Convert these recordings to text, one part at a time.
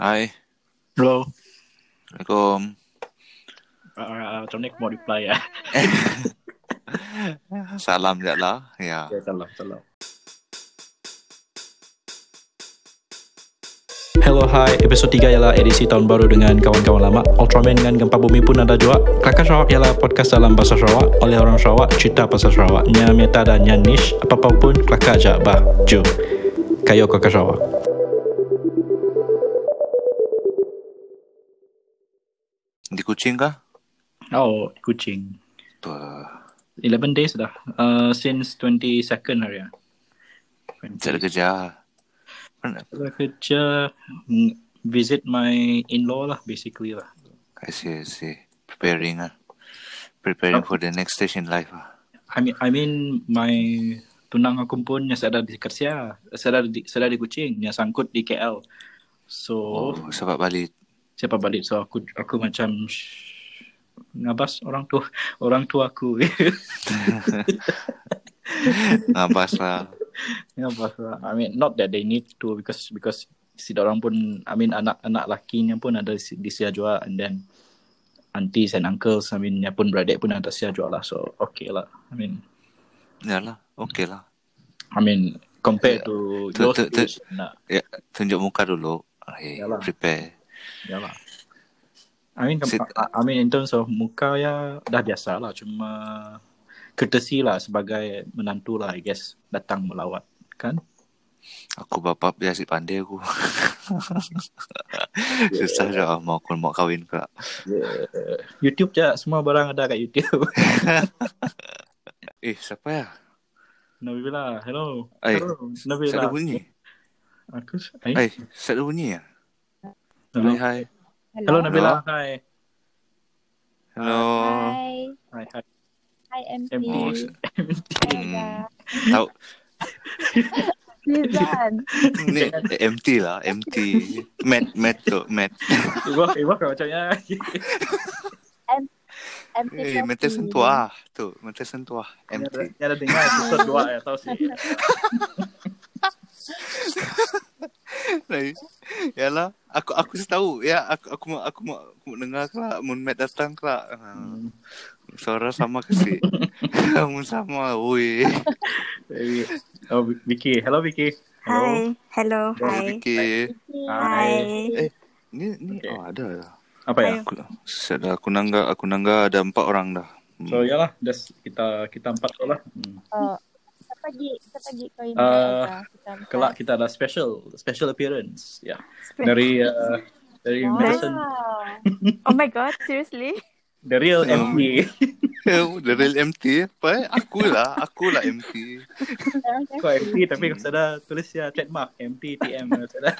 Hai. Hello. Assalamualaikum. Uh, macam ni aku mau reply ya. Salam je lah. Ya. Okay, salam, salam. Hello, hi. Episod 3 ialah edisi tahun baru dengan kawan-kawan lama. Ultraman dengan Gempa Bumi pun ada juga. Kelakar Sarawak ialah podcast dalam bahasa Sarawak oleh orang Sarawak, cerita pasal Sarawak. Nya meta dan nya niche. Apa-apa pun kelakar aja. Bah, jom. Kayo Kelakar Sarawak. Di Kuching kah? Oh, kucing. Tuh. 11 days dah. Uh, since 22nd hari ya. Cari kerja. Saya kerja mm, visit my in-law lah basically lah. I see, I see. Preparing ah. Preparing for the next stage in life ah. I mean I mean my tunang aku pun yang sedar di Kersia, sedar di sedar di Kuching, yang sangkut di KL. So Oh, sebab balik. Siapa balik so aku aku macam ngabas orang tua orang tua aku Ngabas lah. ngabas lah I mean not that they need to because because si orang pun I mean anak-anak lakinya pun ada di, di Sia juga and then aunties and uncles I mean nya pun beradik pun ada Sia juga lah so okay lah I mean Yalah, okay lah. I mean compared to Tu- those tu- tu- days, nah Ya, tunjuk muka dulu. Hey, Yalah. prepare. Ya lah I mean Sit- I, mean in terms of muka ya dah biasa lah cuma courtesy lah sebagai menantu lah I guess datang melawat kan Aku bapak biasa pandai aku. Susah je ah, mau aku mau kahwin kak. yeah. YouTube je semua barang ada kat YouTube Eh, siapa ya? Nabila hello Eh, hello Saya Nabila ada bunyi. aku eh Eh, saya ada bunyi ya? Hello Hai, hai. hello Nabila Hello. hi Hello. Hi, hi hi hi MC. MC. Oh, se- Hi. Tahu Lizan. ni MT lah, MT. Mat, mat tu, mat. Ibu ibu kau macamnya MC Eh, mata sentuh tu, mata Ni ada, MT. ni ada dengar episode 2 ya tahu sih. Yalah, aku aku tahu ya, aku aku mau aku mau aku mau dengar kelak mun mat datang kelak. Ha. Suara sama ke si? Mun sama, oi. Oh Vicky hello Vicky hello Hi, hello, Oh, hi. Vicky. Hi. Eh, ni ni Okay. oh ada ya. apa ya Aku sudah aku nangga aku nangga ada empat orang dah. Hmm. so ya lah just kita kita empat lah hmm. Oh, pergi, kita pergi ke ini aja. Kita kelak kita ada special special appearance ya dari uh, dari Wow. Madison Oh my god, seriously? the real Hmm. MP The real MT apa eh? Aku lah, aku lah MT. kau MP tapi kau sudah tulis ya trademark MP TM sudah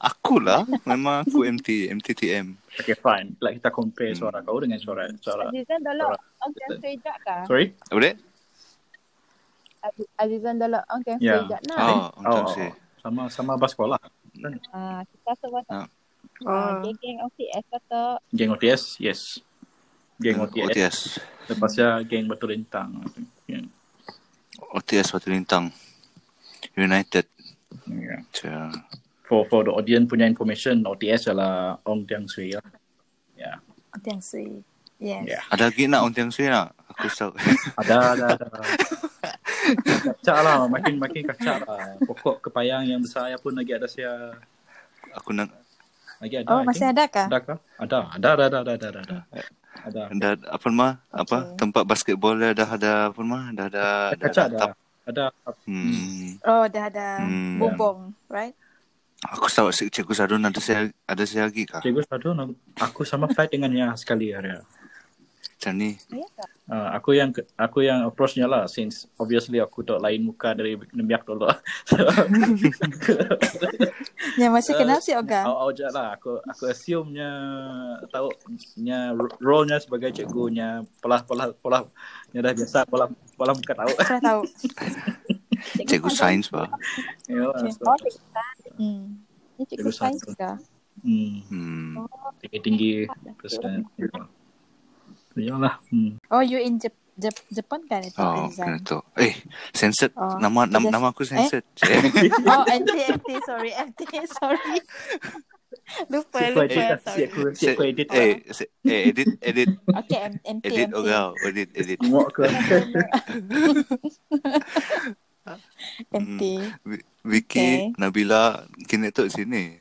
Aku lah, memang aku MT, MTTM. okay fine like kita compare Hmm. suara kau dengan suara suara Azizan ongkang sejak kah? sorry Apa dia? Aziz- Azizan dulu, ongkang Ya. sejak nah. Oh, macam oh si. sama sama bas sekolah Ah, kita semua Ah. Ah, geng-geng OCS kata geng OTS yes geng OTS OTS. lepasnya geng Batu Lintang yeah. OTS Batu Lintang. United. yeah. Macam for for the audience punya information OTS adalah Ong Tiang Sui lah yeah Tiang Sui. Yes. Yeah. Ada lagi nak Ong Tiang Sui nak? Aku tahu. Ada, ada, ada. kacak lah, makin makin kacak lah. Pokok kepayang yang besar ya pun lagi ada saya. Aku nak Lagi ada. Oh, I masih think. ada kah? Ada kah? Ada, ada, ada, ada, ada, ada, ada. Ada. ada apa mah? Apa Okay. tempat basketball dah ada apa mah? Dah ada dah Kacak ada ada. Ada. Hmm. Oh, dah ada Hmm. bumbung, right? Aku tahu si Cikgu Sadun ada saya ada saya lagi kah? Cikgu satu aku sama fight dengannya sekali hari. Macam ni. Ya? Uh, aku yang aku yang approachnya lah since obviously aku tak lain muka dari Nembiak dulu. Yang masih kenal si Oga. Awak je lah. Aku aku assume nya tahu nya role nya sebagai cikgu nya pola pola pola nya dah biasa pola pola muka tahu. Saya tahu. Cikgu sains bah. Ya Oh, cikgu sains. Hmm. Ini cikgu Cikgu sains kah? hmm, Hmm. tinggi tinggi terus kan. Ya lah. Hmm. Oh, you in Jap- Jep- Jepun kan itu Oh, Azizan. kena tu. Eh, censored. Oh, nama nama, just- nama aku censored. Oh, NT, NT, sorry, NT, sorry. lupa, lupa, edit lah. sorry. Siap aku, siap aku edit. eh, se- eh, edit, edit, Okay, M- MT, edit MT. ogau, edit, edit. Tengok ke. MT. Vi- Vicky, Okay. Nabila, kini tu sini.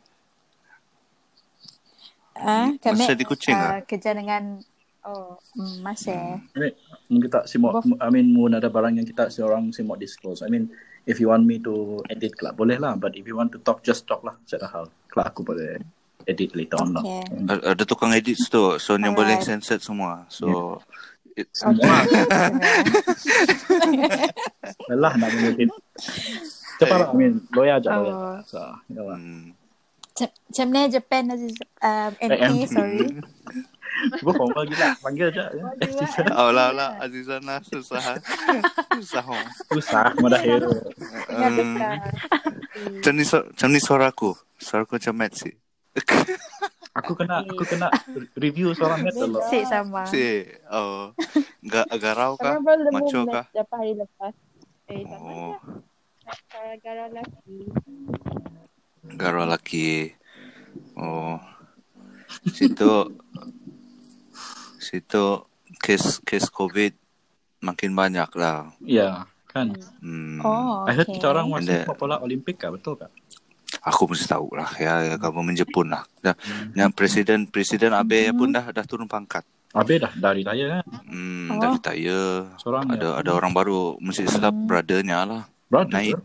Ah, Hmm, kami masa di Kuching ah, ah? kerja dengan Oh, mm, masih. I mean, mungkin tak simok, I mean, mun ada barang yang kita seorang simok disclose. I mean, if you want me to edit kelak, boleh lah. But if you want to talk, just talk lah. Secara hal. Kelak aku boleh edit later on lah. Okay. Ada tukang edit tu, so yang boleh Alright. censored semua. So, it, Semua lelah nak mengedit. Cepat lah, I mean, lawyer je. Oh. So, ya lah. hmm. Macam ni Japan Aziz um, M. sorry. Gua formal gila. Panggil je. ya. Oh lah lah, Azizana susah. susah. oh. Susah, mudah hero. Dekat. Macam ni, macam ni suara aku. Suara aku macam Matt sih. Aku kena, aku kena review seorang metal lah. Sik sama. Si, oh, ga, garau kah? Macho kah? Berapa hari lepas Eh sama Oh, Gara-gara lelaki garau laki. Oh, situ, situ kes kes COVID makin banyak lah. Ya, kan. Hmm. Oh, I heard okay. kita orang masih then- bola Olimpik kah? Betul kah? Aku mesti tahu lah ya, ya government Jepun lah. Dah, yang presiden presiden Abe pun dah dah turun pangkat. Abe dah dari raya kan. Hmm, Oh. dah retire. Seorang Ada ada orang baru mesti silap brothernya lah. Brother. Naik.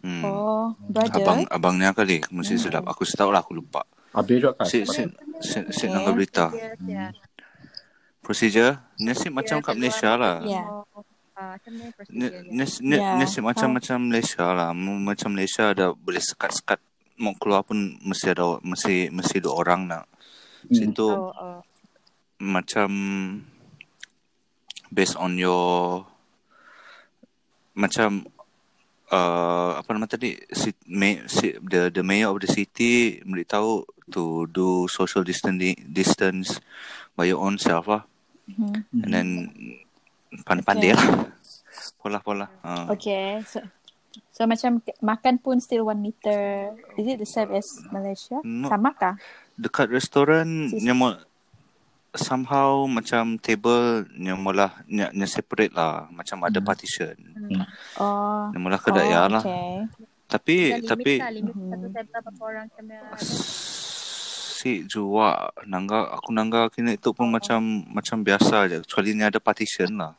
Hmm. Oh, brother. Abang abangnya kali mesti silap. Aku tahu lah aku lupa. Abe juga kan. Si si si, si Okay. nangka berita. Ya ya Procedure ni si macam kat Malaysia lah. Ya. Ah, Ya, ni si macam faham. macam Malaysia lah. Macam Malaysia ada boleh sekat-sekat mau keluar pun mesti ada mesti mesti dua orang nak. Situ Oh oh macam based on your macam uh, apa nama tadi si, may, si, the the mayor of the city beritahu to do social distancing distance by your own self lah Mhm. and then pandai-pandai Okay. lah pola-pola uh. Okay. So, so macam makan pun still one meter. Is it the same as Malaysia? No. Sama kah? dekat restoran Sis- mo- somehow macam table yang mula yang, yang separate lah macam ada partition Oh. yang mula kedai oh, lah Okay. tapi tapi limit lah Limit Mhm. satu table berapa orang kena si jua nangga aku nangga kini itu pun macam macam biasa je. Kecuali ni ada partition lah.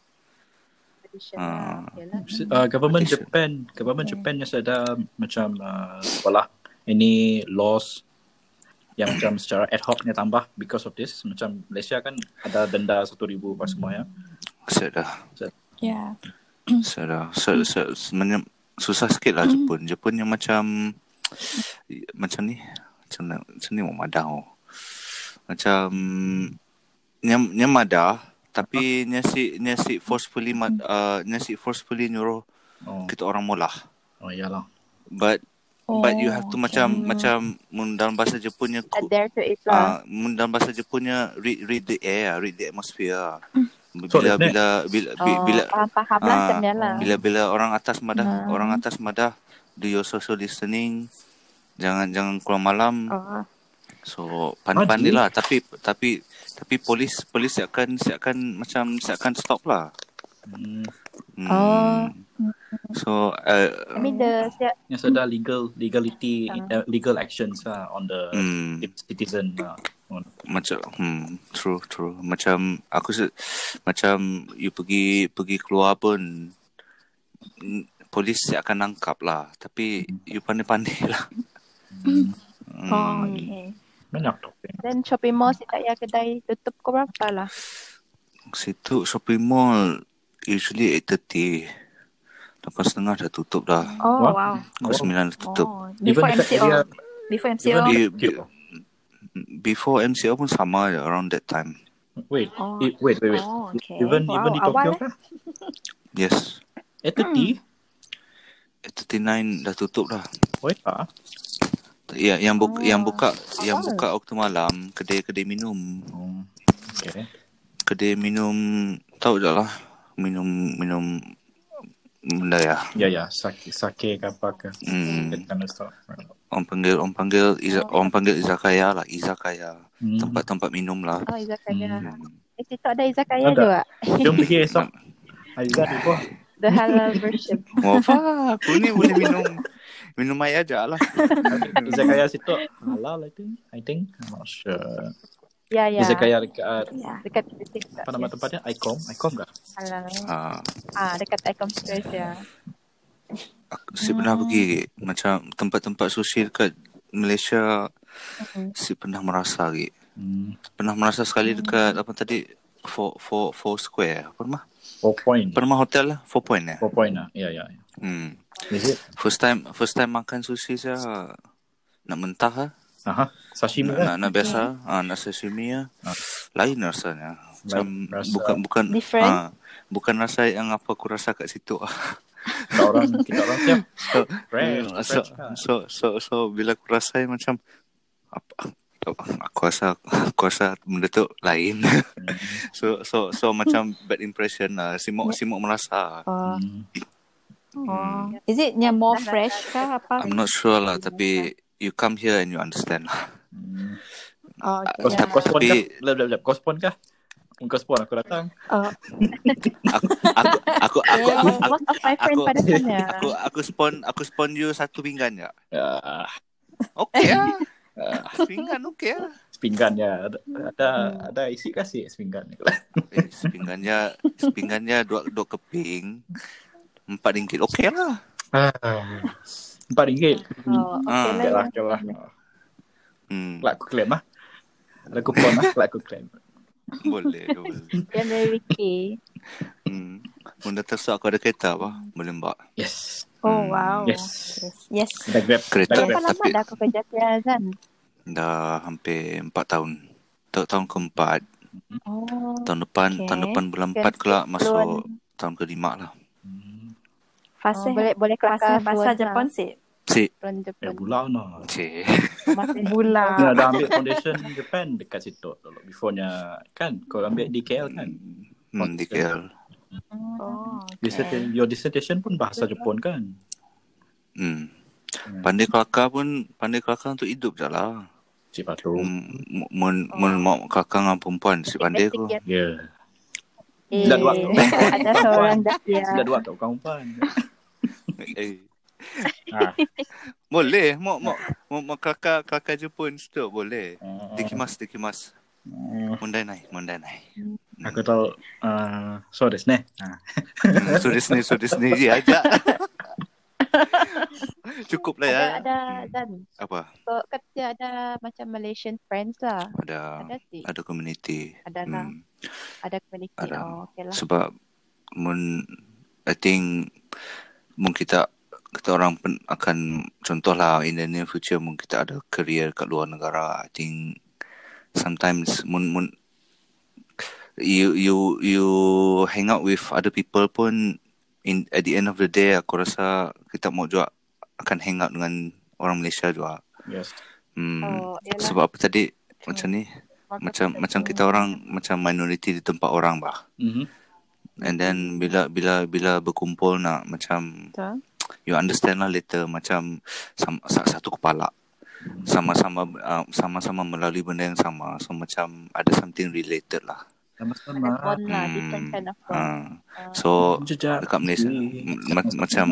Ah. lah. Okay lah. Uh, government Petition. Japan, government Japan yang ada macam uh, sekolah ini laws yang macam secara ad hoc ni tambah because of this. Macam Malaysia kan ada denda 1000 apa semua ya. sudah Yeah. sudah se, sebenarnya susah sikit lah Jepun. Jepun yang macam macam ni macam ni macam ni mau madah oh. macam yang yang madah tapi nya si nya si forcefully ma- uh, nya si forcefully nyuruh Oh, kita orang mulah oh iyalah. but but you have to Oh, macam okay. macam mun dalam bahasa Jepunnya ku- Adhere to it lah Ah, uh, dalam bahasa Jepunnya read read the air, read the atmosphere. So, Bila that's bila bila bila, Oh, bila ah, macam ni lah bila bila orang atas madah, Hmm. orang atas madah do your social listening. Jangan jangan keluar malam. Oh So pandai-pandai lah tapi tapi tapi polis polis akan akan macam akan stop lah. Hmm, Hmm. Oh. So uh, I mean the siap yang ada legal legality uh, legal actions lah on the hmm. citizen lah. Macam hmm, true true macam aku se- macam you pergi pergi keluar pun polis akan nangkap lah tapi you pandai-pandai lah Hmm. Oh, hmm, okay. Banyak topik. Then shopping mall si tak payah kedai tutup ke berapa lah situ shopping mall usually 8.30 Lapan setengah dah tutup dah Oh, What? wow. Pukul sembilan dah tutup Oh, Even before dekat MCO. area- Before MCO. Even Di, before MCO pun sama je around that time Wait, Oh. eh, wait, wait, wait. Oh, okay. Even Wow, even di Tokyo kah? yes Eh, 30? 8.39 dah tutup dah Wait, ah. Ya, yang buka, Oh, yang buka, yang buka waktu malam kedai-kedai minum. Oh, okay. kedai minum tahu tak lah minum minum benda ya. Ya ya, sake sake ke apa ke. Hmm. Orang panggil orang panggil iza, orang panggil izakaya lah, izakaya. Hmm. Tempat-tempat minum lah. Oh, izakaya. Hmm. Eh, situ ada izakaya Ada. juga. Jom pergi esok. Aizat apa? The halal version. Apa? Aku ni boleh minum minum air aja lah. Izakaya situ halal I think. I think. I'm not sure. Ya, ya. Izakaya dekat Ya. Dekat apa nama tempatnya? Icom. Icom kah? Halal. Ha, Ah, dekat Icon Square ya. aku, saya pernah pergi macam tempat-tempat sosial kat Malaysia. Mhm. Saya pernah merasa lagi. Hmm. Pernah merasa sekali dekat apa tadi? Four, four, four square. Apa nama? Four point. Nama hotel lah? Four point eh? Four point lah. Ya, ya. ya. Hmm. First time first time makan sushi saya nak mentah lah. Aha. Sashimi Nak, kan? nak, nak biasa. Ah, nak sashimi lah. Ah. Lain rasanya. Macam Lain rasa. bukan bukan Different. ah, bukan rasa yang apa aku rasa kat situ. Kita orang, kita orang siap. so, Fresh, hmm, so, fresh kan? so, so, so, bila aku rasa macam apa aku rasa aku rasa benda tu lain. Hmm. so so so macam bad impression lah. Simuk simuk merasa. Oh. Hmm. Oh. Is it yang more fresh kah apa? I'm not sure lah tapi you come here and you understand lah. Hmm. Oh, okay. Kos, Yeah. Tapi- Lep, lep, lep. Kospon kah? Kospon aku datang. Oh, Aku aku aku aku aku, most of my friend aku- pada sana. aku, aku spon aku spon you satu pinggan ya. Ya, Okey lah. Pinggan okey lah. sepinggan ya. Ada, ada, ada isi kasih sepinggan. Eh, sepinggannya sepinggannya dua dua keping. Empat ringgit okey lah. Empat ringgit. Oh, Ah. okay Okay lah. lah, okay lah. Hmm, Kelak aku claim lah. Ada kupon lah, kelak aku claim. boleh boleh. Yang dari Ricky. Hmm. Benda tersuk aku ada kereta apa? Boleh mbak. Yes. oh Hmm. wow. Yes. Yes. Ada grab. Kereta. Berapa lama tapi- dah kau kerja Tiazan? Dah hampir empat tahun. Tak tahun keempat. Oh. Tahun depan Okay. tahun depan bulan empat kelak masuk tahun kelima lah. Hmm. Fasa Oh, boleh boleh kelakar bahasa Jepun sih. Si. Jepun Eh, Jepun. bulan lah. Cik. Masih Bulan. Dia ada ambil foundation Japan dekat situ dulu. Before-nya kan kau ambil di KL kan. Hmm, di KL. Oh, Dissertation, your dissertation pun bahasa Jepun kan. Hmm. Pandai kelakar pun pandai kelakar untuk hidup je lah. Cik Patu. Hmm, Mun mun mau kelakar dengan perempuan si pandai aku. Basic ya. Ya. Eh, Dah dua. ada seorang dah ya. Sudah dua tau kawan pan. Eh, Ah. boleh mau mau mau, mau kelakar kelakar Jepun situ boleh. Oh. Dikimas dikimas. Oh. Mondai nai mondai nai. Aku tahu uh, so desu ne. Ah. So desu ne so desu ne je aja. Cukup lah ya. Ada ada dan Apa? kau kerja ada macam Malaysian friends lah. Ada Ada sih. ada community. Ada lah. Hmm. Ada community. Ada. Oh, okay lah. Sebab mun I think mun kita kita orang pun akan contohlah in the near future mun kita ada career kat luar negara I think sometimes mun mun you you you hang out with other people pun in at the end of the day aku rasa kita mau juga akan hang out dengan orang Malaysia juga. Yes. Hmm. Oh, yalah. Sebab apa tadi macam ni macam macam kita orang macam minority di tempat orang bah. Mhm. And then bila bila bila berkumpul nak macam Betul. you understand lah later macam sama, sa- satu kepala sama-sama uh, sama-sama melalui benda yang sama so macam ada something related lah Sama-sama. lah. Hmm. Different kind of bond. uh, so Jejak. dekat Malaysia ma- macam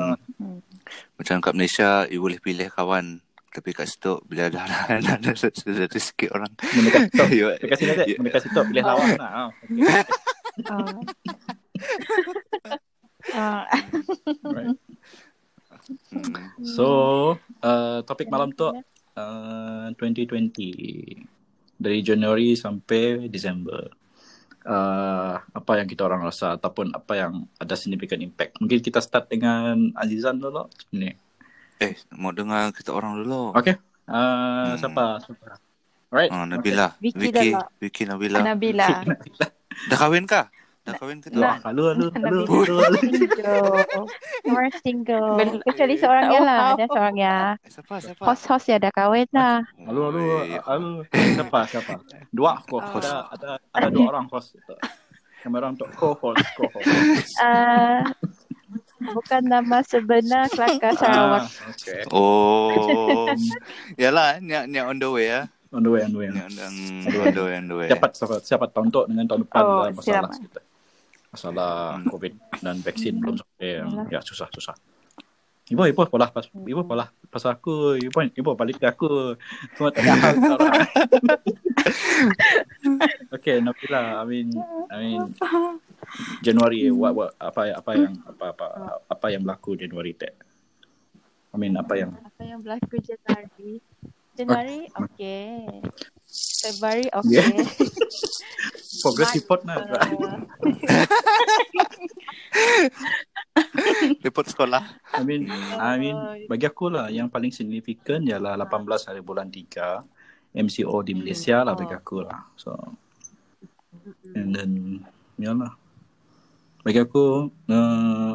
macam kat Malaysia you boleh pilih kawan tapi kat situ bila dah dah dah, dah, dah, dah, dah sikit orang Mendekat situ. you, Dekat sini you, Mendekat situ pilih lawan lah. Ah. Oh. Ah, Right. hmm, So, uh, topik malam tu uh, 2020 dari Januari sampai Disember. Uh, apa yang kita orang rasa ataupun apa yang ada significant impact. Mungkin kita start dengan Azizan dulu. Ni. eh mau dengar kita orang dulu Okay. Uh, Hmm. siapa? Siapa? Alright. oh, Nabila Vicky Vicky lah. Vicky Nabila Nabila. dah kahwin kah dah kahwin ke tak Halo, halo, halo. Halo. Single. More single. Bel- Kecuali seorang ya lah. Ada seorang ya. Siapa siapa Host-host ya dah kahwin lah. Halo, halo, halo. Siapa, siapa? Dua, kok. Oh. Ada, ada, ada dua orang host. Kamera untuk co-host, co-host. Ah, bukan nama sebenar Kelakar Sarawak. Ah, okay. Oh. Yalah, ni ni on the way ya. On the way, on the way. On the on the way, on the way. Siapa siapa siapa tahun tu dengan tahun depan Oh, lah masalah siap. kita. Masalah Hmm. COVID dan vaksin belum sampai. Ya susah susah. Ibu, ibu apalah pas ibu apalah pasal aku, ibu ibu balik ke aku. Cuma tak sekarang. okay, Nabila, I mean, I mean, Januari, what, what, apa apa yang apa apa apa yang berlaku Januari tak? I mean, apa yang Apa yang berlaku Januari? Januari, okey. Februari, okey. Yeah. progress report nak? Report sekolah. I mean, I mean, bagi aku lah yang paling signifikan ialah 18 hari bulan 3 MCO di Malaysia lah bagi aku lah. So, and then, ya lah. Bagi aku, uh,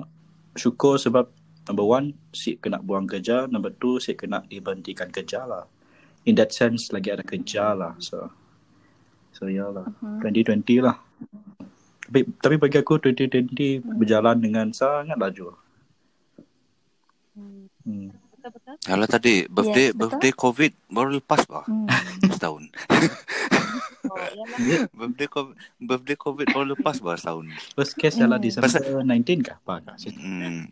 syukur sebab number one, si kena buang kerja. Number two, si kena diberhentikan kerja lah. In that sense, lagi ada kerja lah. So, so ya lah. 2020 lah. Tapi, tapi bagi aku 2020 berjalan dengan sangat laju. Hmm. Betul-betul. Yalah tadi birthday Yes, betul. birthday COVID baru lepas bah Hmm. setahun. Oh, yalah. birthday COVID birthday COVID baru lepas bah setahun. First case ialah Hmm. December Pasal- 19 kah? Apa kah? Hmm.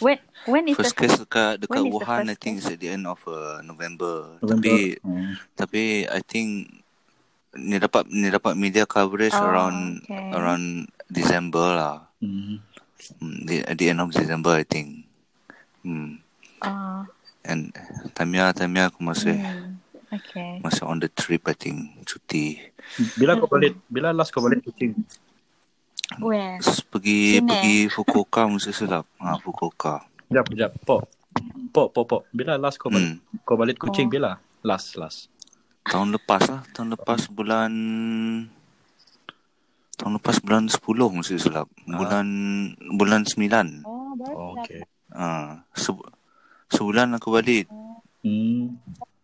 When when is First the case dekat dekat Wuhan I think is at the end of uh, November. November. Tapi Hmm. tapi I think ni dapat ni dapat media coverage Oh, around okay. around December lah. Hmm. Hmm, the, at the end of December I think. Hmm. Ah, And Tamia Tamia aku masih hmm. Okay. masih on the trip I think cuti. Bila kau balik, bila last kau balik kucing? Where? Pergi Sini. pergi Fukuoka mesti silap. Ha Fukuoka. Sekejap, sekejap. Po. Po, po, po. Bila last kau balik? Hmm. Kau balik kucing Oh. bila? Last, last. Tahun lepas lah, tahun lepas bulan tahun lepas bulan 10 mesti silap. Bulan bulan 9. Oh, baru Oh, okay. Ha, sebu- sebulan aku balik Hmm.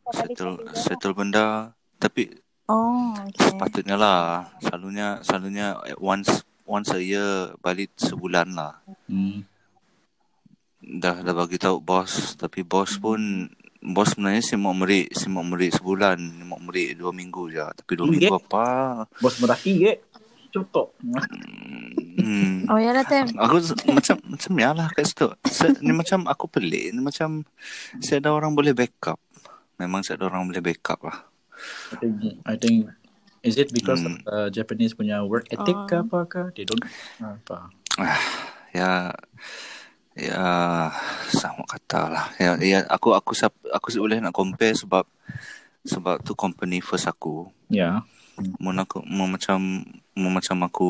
settle settle benda tapi Oh, okay. sepatutnya lah selalunya selalunya once once a year balik sebulan lah. Hmm. Dah dah bagi tahu bos tapi bos pun bos sebenarnya si mau merik si mau merik sebulan mau merik dua minggu je tapi dua Hmm, minggu yeah. apa Bos meraki ke? Contoh. hmm. Oh, ya lah Tem. Aku macam macam ya lah kat situ. Se, ni macam aku pelik. Ni macam saya ada orang boleh backup. Memang saya ada orang boleh backup lah. I think, I think, is it because Hmm. of uh, Japanese punya work ethic Oh. ke apa ke? They don't, apa? Ya ya sama kata lah. Ya, ya aku aku sap, aku boleh nak compare sebab sebab tu company first aku. Ya. Mau aku mau macam mau macam aku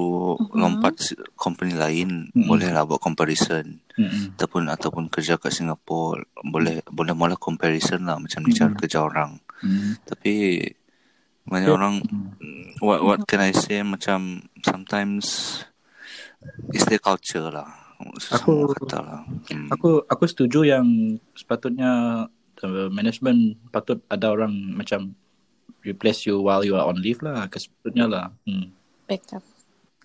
lompat si- company lain Mhm. boleh lah buat comparison. Mm-mm. ataupun ataupun kerja kat Singapura boleh boleh mula comparison lah macam ni cara kerja orang Hmm. tapi banyak Yeah. orang what what can I say macam sometimes it's the culture lah susah Aku- aku kata lah hmm. Aku aku setuju yang sepatutnya uh, management patut ada orang macam replace you while you are on leave lah. Kesepatutnya lah. Hmm. Backup.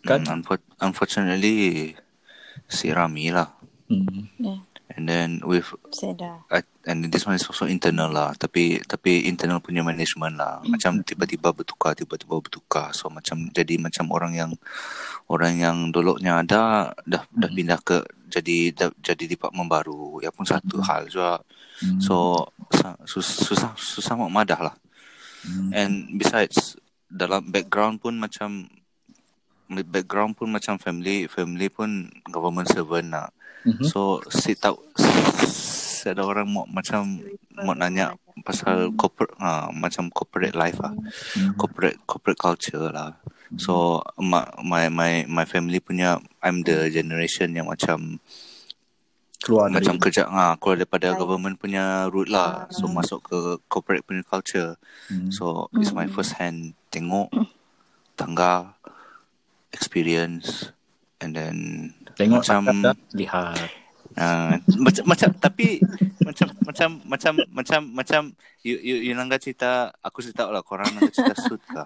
Kan? Hmm, unfor- unfortunately si Rami lah Hmm. Yeah. And then with Sedar. And this one is also internal lah. Tapi tapi internal punya management lah. Macam tiba-tiba bertukar tiba-tiba bertukar. So macam jadi macam orang yang orang yang dulunya ada dah dah pindah ke jadi dah, jadi department baru. Ya pun satu hal juga. Hmm. so sa- sus- susah susah mak madah lah. Hmm. and besides dalam background pun macam background pun macam family family pun government servant lah Mhm. So si tahu si ada orang mau macam mau nanya pasal corporate ha, macam corporate life lah. Hmm. Corporate corporate culture lah. So my my my my family punya I'm the generation yang macam keluar dari macam kerja ha, keluar daripada government punya route lah. So masuk ke corporate punya culture. Hmm. So it's my first hand tengok tangga experience and then tengok macam lihat. Uh, macam macam tapi macam macam macam macam macam you you, you nangga cerita aku cerita lah korang nangga cerita suit kah?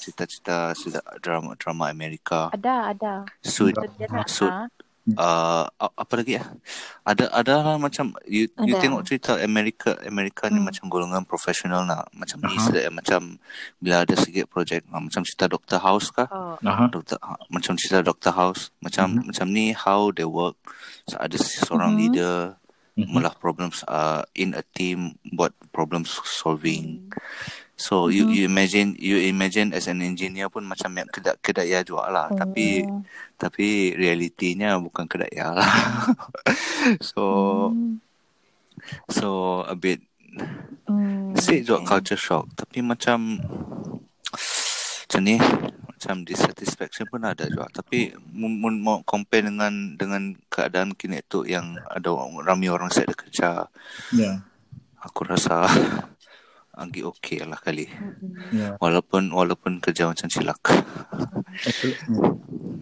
Cerita cerita cerita drama drama Amerika. Ada, ada. suit nak, suit ah, uh, apa lagi ya ada ada lah macam you you Ada. tengok cerita Amerika Amerika ni Hmm. macam golongan profesional nak macam ni Aha. sedap macam bila ada sikit projek uh, macam cerita Doctor House kah oh, Aha. Doktor ha, macam cerita Doctor House macam Mhm. macam ni how they work so, ada seorang Mhm. leader Mhm. malah problems uh, in a team buat problem solving so you Mhm. you imagine you imagine as an engineer pun macam yang kedak kedaya juga lah tapi Oh. tapi realitinya bukan kedaya lah so Hmm. so a bit Hmm. Sikit juga culture shock Tapi macam Macam ni Macam dissatisfaction pun ada juga Tapi Mau compare dengan Dengan keadaan kini tu Yang ada ramai orang set kerja Ya. Aku rasa Lagi okey lah kali. Ya. Walaupun Walaupun kerja macam silak hmm.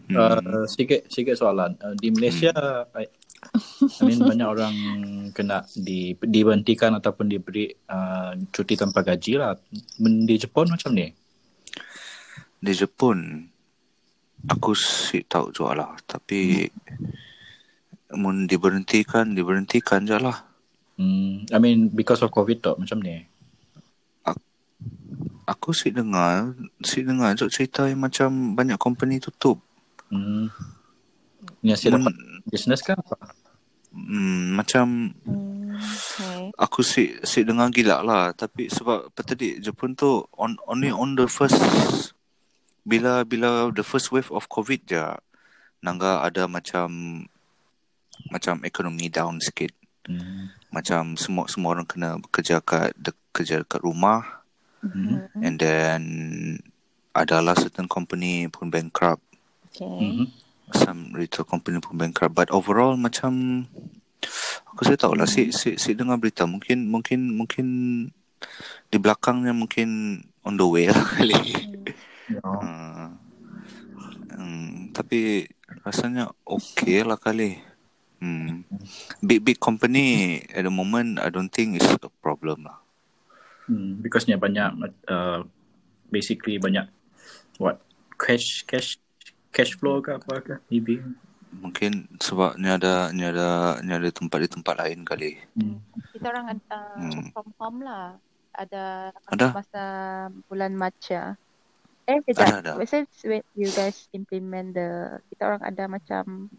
Uh, sikit sikit soalan. Uh, di Malaysia, I, I mean banyak orang kena di diberhentikan ataupun diberi uh, cuti tanpa gaji lah. Di Jepun macam ni. Di Jepun Aku sih tahu juga lah Tapi Mun diberhentikan Diberhentikan je lah Hmm, I mean because of COVID tu macam ni. Aku sih dengar Si dengar juga cerita yang macam Banyak company tutup Hmm. Ni asyik dapat business ke apa? hmm, Macam Hmm. Okay. Aku sih si dengar gila lah Tapi sebab tadi Jepun tu on, Only on the first Bila bila the first wave of COVID je Nangga ada macam Macam ekonomi down sikit Hmm. Macam semua semua orang kena bekerja kat de, kerja kat rumah Hmm. and then adalah certain company pun bankrupt Okay. Hmm. some retail company pun bankrupt but overall macam aku saya tahu lah si si si dengar berita mungkin mungkin mungkin di belakangnya mungkin on the way lah kali Ya. uh, um, tapi rasanya okay lah kali hmm. big big company at the moment I don't think it's a problem lah Hmm. Because ni banyak uh, basically banyak what cash cash cash flow ke apa ke maybe. mungkin sebab ni ada ni ada ni ada tempat di tempat lain kali Hmm. Kita orang ada Hmm. work from home lah. Ada, Ada? masa bulan Mac ya. Eh, kejap. Ada, ada. Since when you guys implement the, kita orang ada macam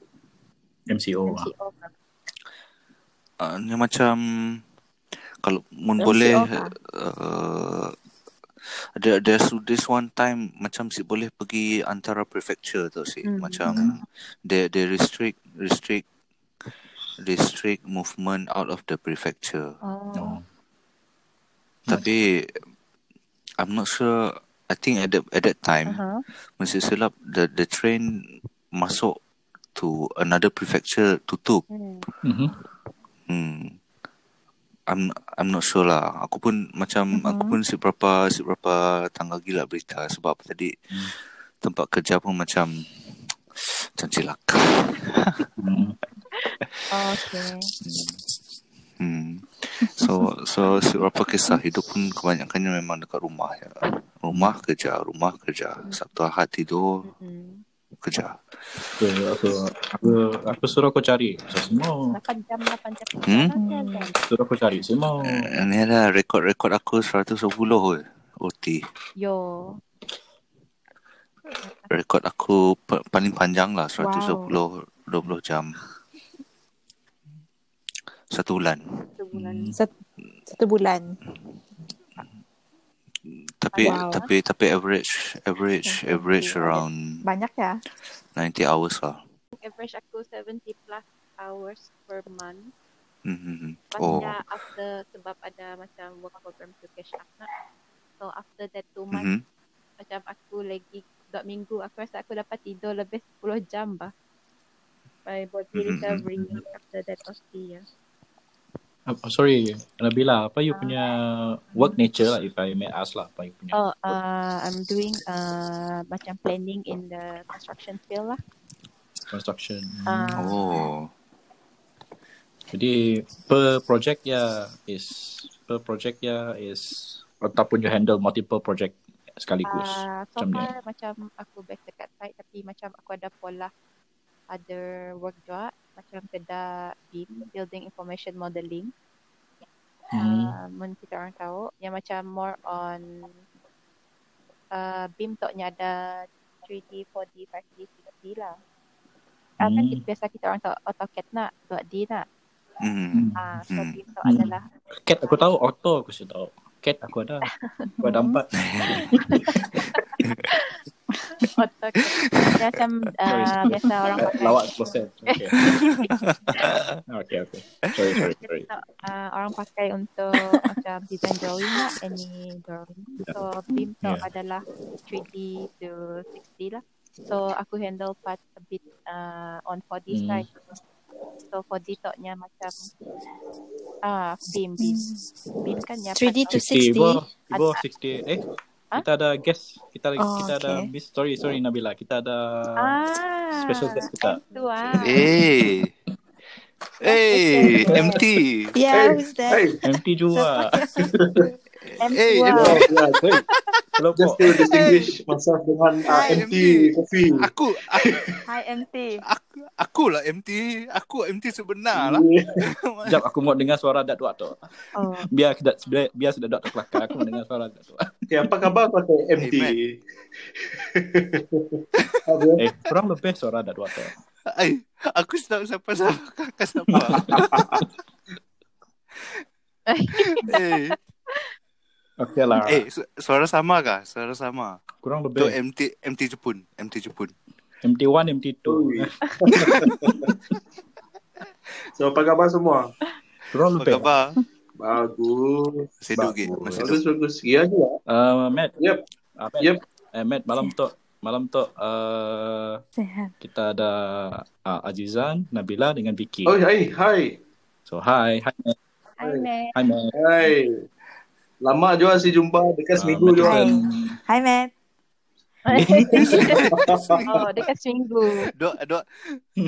MCO. ah. MCO kan. uh, ni macam kalau mun boleh uh, ada there's this one time macam si boleh pergi antara prefecture tu si Hmm. macam they they restrict restrict restrict movement out of the prefecture Oh. Oh. tapi I'm not sure I think at that at that time Uh-huh. mesti silap the the train masuk to another prefecture tutup Hmm. Mhm. Hmm. I'm I'm not sure lah. Aku pun macam Mhm. aku pun si berapa si berapa tanggal gila berita sebab tadi Hmm. tempat kerja pun macam macam cilak. Hmm. Oh, okay. Hmm. So so si berapa kisah hidup pun kebanyakannya memang dekat rumah ya. Rumah kerja, rumah kerja. Sabtu Ahad tidur Mm-mm. Kerja. Aku, aku, aku suruh kau cari. So, semua 8 jam, 8 jam. Hmm? Suruh kau cari. Semua. Eh, Ini ada rekod-rekod aku 110 je. OT. Yo. Rekod aku pa- paling panjang lah 110 20 jam. Satu bulan. Sebulan. Hmm. Satu, satu bulan. Tapi Wow. tapi tapi average average Okay. average Okay. around Banyak ya? 90 hours lah. Average aku 70 plus hours per month. Mm-hmm. Lepas Oh. dia after sebab ada macam work program to cash up nak. So after that two months Mm-hmm. macam aku lagi dua minggu aku rasa aku dapat tidur lebih 10 jam bah. My body Mhm, recovery after that OT ya. Oh, sorry, Nabila, apa you punya work nature lah if I may ask lah apa you punya Oh, uh, I'm doing uh, macam planning in the construction field lah. construction. Uh, Oh. Jadi per project ya is per project ya is ataupun you handle multiple project sekaligus. Uh, so Macam far macam aku best dekat site tapi macam aku ada pola other work juga macam kedai BIM building information modeling Hmm. uh, mun kita orang tahu yang macam more on uh, BIM tu nya ada 3D, 4D, 5D, 6D lah. Ah, kan Hmm. kita, biasa kita orang tahu AutoCAD nak, 2D nak. Hmm. Ah, so Hmm. BIM tu Hmm. adalah Cat aku tahu, auto aku sudah tahu. Cat aku ada. Aku ada empat. Dia macam uh, biasa orang pakai. Lawak proses. Okay. okay, okay. Sorry, sorry, sorry. So, uh, orang pakai untuk macam design drawing lah, any drawing. So BIM tu Yeah. adalah 3D to 6D lah. So aku handle part a bit uh, on 4D Hmm. side. So 4D tu nya macam ah BIM BIM. BIM kan ya 3D to 60. 60. Ibu, ibu 60. Eh, Kita ada guest. Kita Oh, kita ada okay. miss. Sorry, sorry Nabila. Kita ada ah special guest kita. Ah. Eh. Eh, MT. Yeah, who's that? Hey, MT juga. M Eh, tua. yeah, yeah. Hey, Hello, Just to distinguish myself dengan uh, Hi, MT MT. Kofi. Aku, aku, Hi, MT. aku, aku lah MT. Aku MT sebenar lah. Sekejap aku mau dengar suara Datuk Tok. Oh. Biar kita biar, biar sudah Datuk kelakar. Aku mau dengar suara Datuk. Okay, apa khabar kau MT? Hey, Apa? Eh, kurang lebih suara Datuk Tok. Ay, aku tahu siapa siapa kakak siapa. eh, Okay lah. eh, su- suara sama kah? Suara sama. Kurang Tu lebih. MT MT Jepun, MT Jepun. MT1, MT2. Ui. So, apa khabar semua? Kurang Apa lebih. khabar? Bagus. Seduk gig, masih Bagus, duk. bagus. Ya, ya. Uh, Matt. Yep. Uh, Matt. Yep. Eh, Matt, malam tu malam tu uh, Sehat. kita ada uh, Azizan, Nabila dengan Vicky. Oh, hai, hai. So, hi. Hi, Matt. Hi, Matt. Hi, Matt. Hai. Lama juga si jumpa dekat Uh, seminggu Matt juga. Hai. Matt. oh, dekat seminggu. Dua, dua,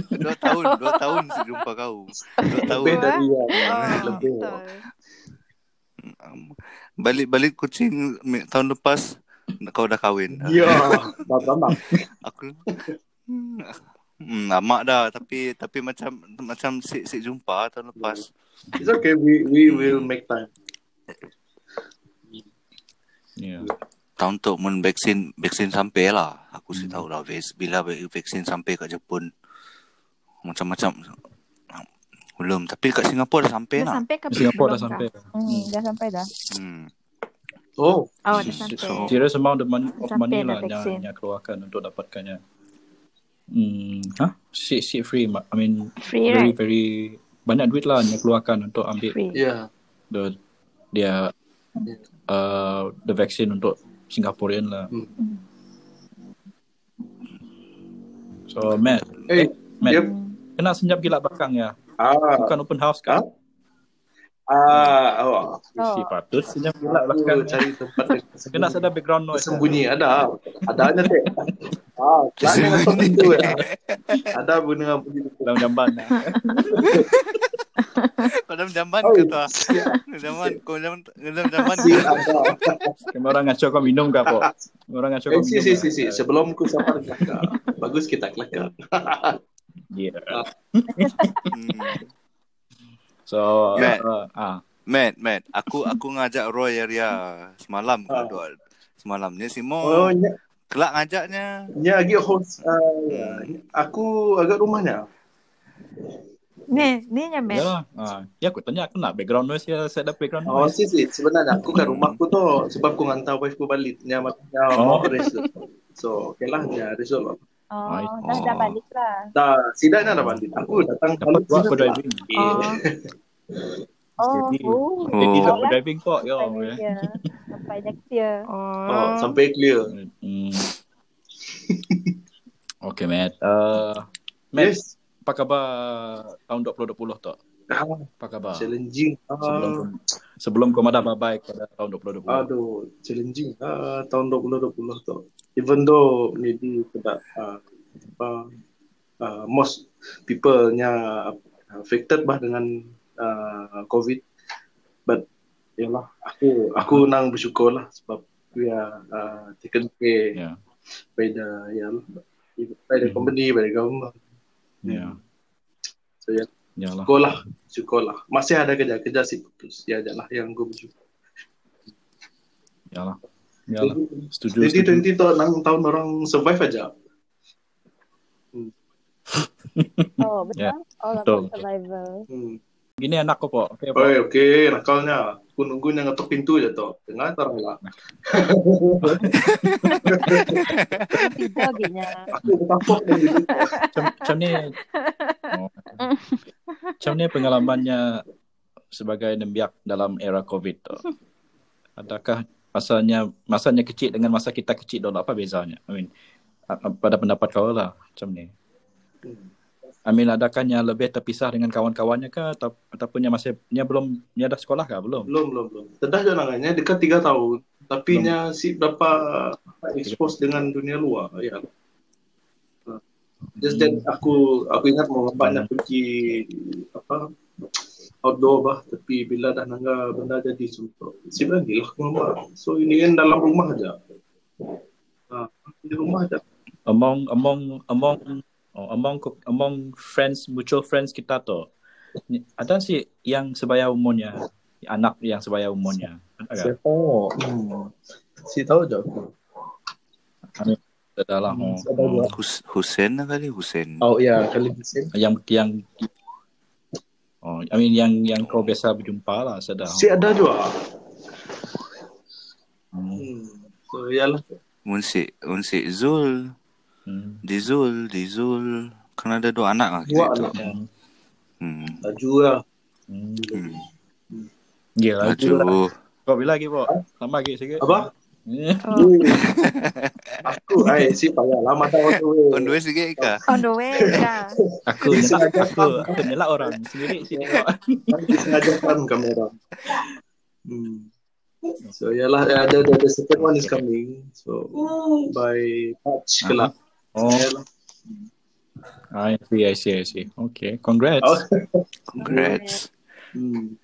dua tahun, dua tahun sejumpa kau. Dua tahun. Lebih dari ya. Oh, Lebih. Um, Balik-balik kucing mi- tahun lepas kau dah kahwin. Ya, dah lama. Aku Hmm, lama dah tapi tapi macam macam sik sik jumpa tahun lepas. It's okay, we we will make time. Yeah. Tahun tu mun vaksin vaksin sampai lah. Aku sih tahu lah bila vaksin sampai kat Jepun. Macam-macam belum tapi kat Singapura dah sampai Dah lah. sampai ke Singapura dah sampai. kah? Hmm, dah sampai dah. Hmm. Oh, Oh, dah sampai. so- Serious amount of money, of money dah lah yang, yang keluarkan untuk dapatkannya. Hmm, huh? Seat, free. ma- I mean, Free, very, right? very banyak duit lah yang keluarkan untuk ambil Free. yeah. the dia uh, the vaccine untuk Singaporean lah. Hmm. So Matt, Hey, Matt, yep. kena senyap gila belakang ya. Ah, Bukan open house kan? ah, oh. Si patut senyap gila Aku belakang. cari tempat Kena ada background noise. Sembunyi ada. Ada aja teh. Ah, kelana pintu ya. Ada bunga bunyi. Dalam jamban. Kau dalam jamban ke tu? ah? Jamban, kau dalam dalam jamban Si ke? orang ngaco kau minum ke apa? Orang ngaco Eh, kau si minum. si ke? si si. Sebelum ku sampai kelakar. Bagus kita kelakar. Yeah. Hmm. So, Matt. uh, ah, Matt, Matt, aku aku ngajak Roy Area semalam Ah. ke dua semalam ni si Mo Oh, nya, kelak ngajaknya. nya lagi host. Uh, aku agak rumahnya. Ni, ni nya Matt. ya lah. Ya aku tanya aku nak background noise ya, set up background Oh, noise. si si. Sebenarnya aku kat rumahku tu sebab aku hantar wife ku balik. Nya matanya Oh. mau result. So, okay lah. Nya result. Oh, Ay. dah dah balik lah. Dah, sidaknya dah balik. Aku datang Dapat buat aku lah. driving. Oh, Jadi, oh. Jadi Oh. aku driving kok. Sampai next year. Sampai next year. Oh, Oh. sampai clear. Hmm. Okay, Matt. Uh, Matt, Yes. apa khabar tahun 2020 tu? Ah, Apa khabar? challenging. Sebelum Ah, sebelum kau ada bye-bye pada tahun 2020. aduh, challenging. Ah, tahun 2020 tu. Even though maybe tidak uh, uh, uh, most people nya affected bah dengan uh, COVID. But yalah, aku aku nang bersyukur lah sebab we are uh, taken care Yeah. by the yeah, by the company, by the government. Yeah. So ya, Yalah. syukur lah, syukur lah. Masih ada kerja, kerja sih putus. Ya, je lah yang aku bersyukur. Yalah. Yalah. Setuju. Jadi. 20 tahun, enam tahun orang survive aja. Oh, betul. Ya, All betul. about survival. Hmm. Gini anak kau po. Okay, po. Oi, okey, nakalnya. Aku nunggu yang ngetok pintu je tu. Dengar tarang lah. Aku dari situ. Macam, macam ni. Oh. Macam ni pengalamannya sebagai nembiak dalam era COVID tu. Adakah masanya masanya kecil dengan masa kita kecil dulu apa bezanya? I mean, pada pendapat kau lah macam ni. I mean, adakah nya lebih terpisah dengan kawan-kawannya kah atau ataupun nya masih nya belum nya dah sekolah kah belum? Belum, belum, belum. Tedah je nangannya dekat tiga tahun. Tapi Belum. nya si berapa expose dengan dunia luar. Ya. Just that aku aku ingat mau banyak pergi apa outdoor bah tapi bila dah nangga benda jadi suntuk si lagi lah aku ngomong so ini kan dalam rumah aja ha, di rumah aja among among among oh, among among friends mutual friends kita tu ada sih yang sebaya umurnya anak yang sebaya umurnya ada tak? oh hmm. si tahu je aku Ada lah Hmm, oh. ada juga. Hus- Hussein lah kali Hussein. oh ya kali Hussein yang yang oh I mean yang yang kau biasa berjumpa lah sedar si ada juga hmm. hmm. so iyalah Munsik, Munsik Zul, Hmm. di Zul, di Zul. Kan ada dua anak lah dua tu. anak Hmm. laju lah Hmm. Hmm. Ya, lah. Laju. Kau bila lagi, Bo? Lama lagi sikit. apa aku ai si payah lama dah waktu On the way sikit ke? On the way dah. Aku nyelak, aku, aku nyelak orang sendiri sini. Nanti sengaja kan kamera. Hmm. So yalah ada the, the second one is coming. So by March kelak. Oh. I see, I see, I see. Okay, congrats. Oh. Congrats. Hmm.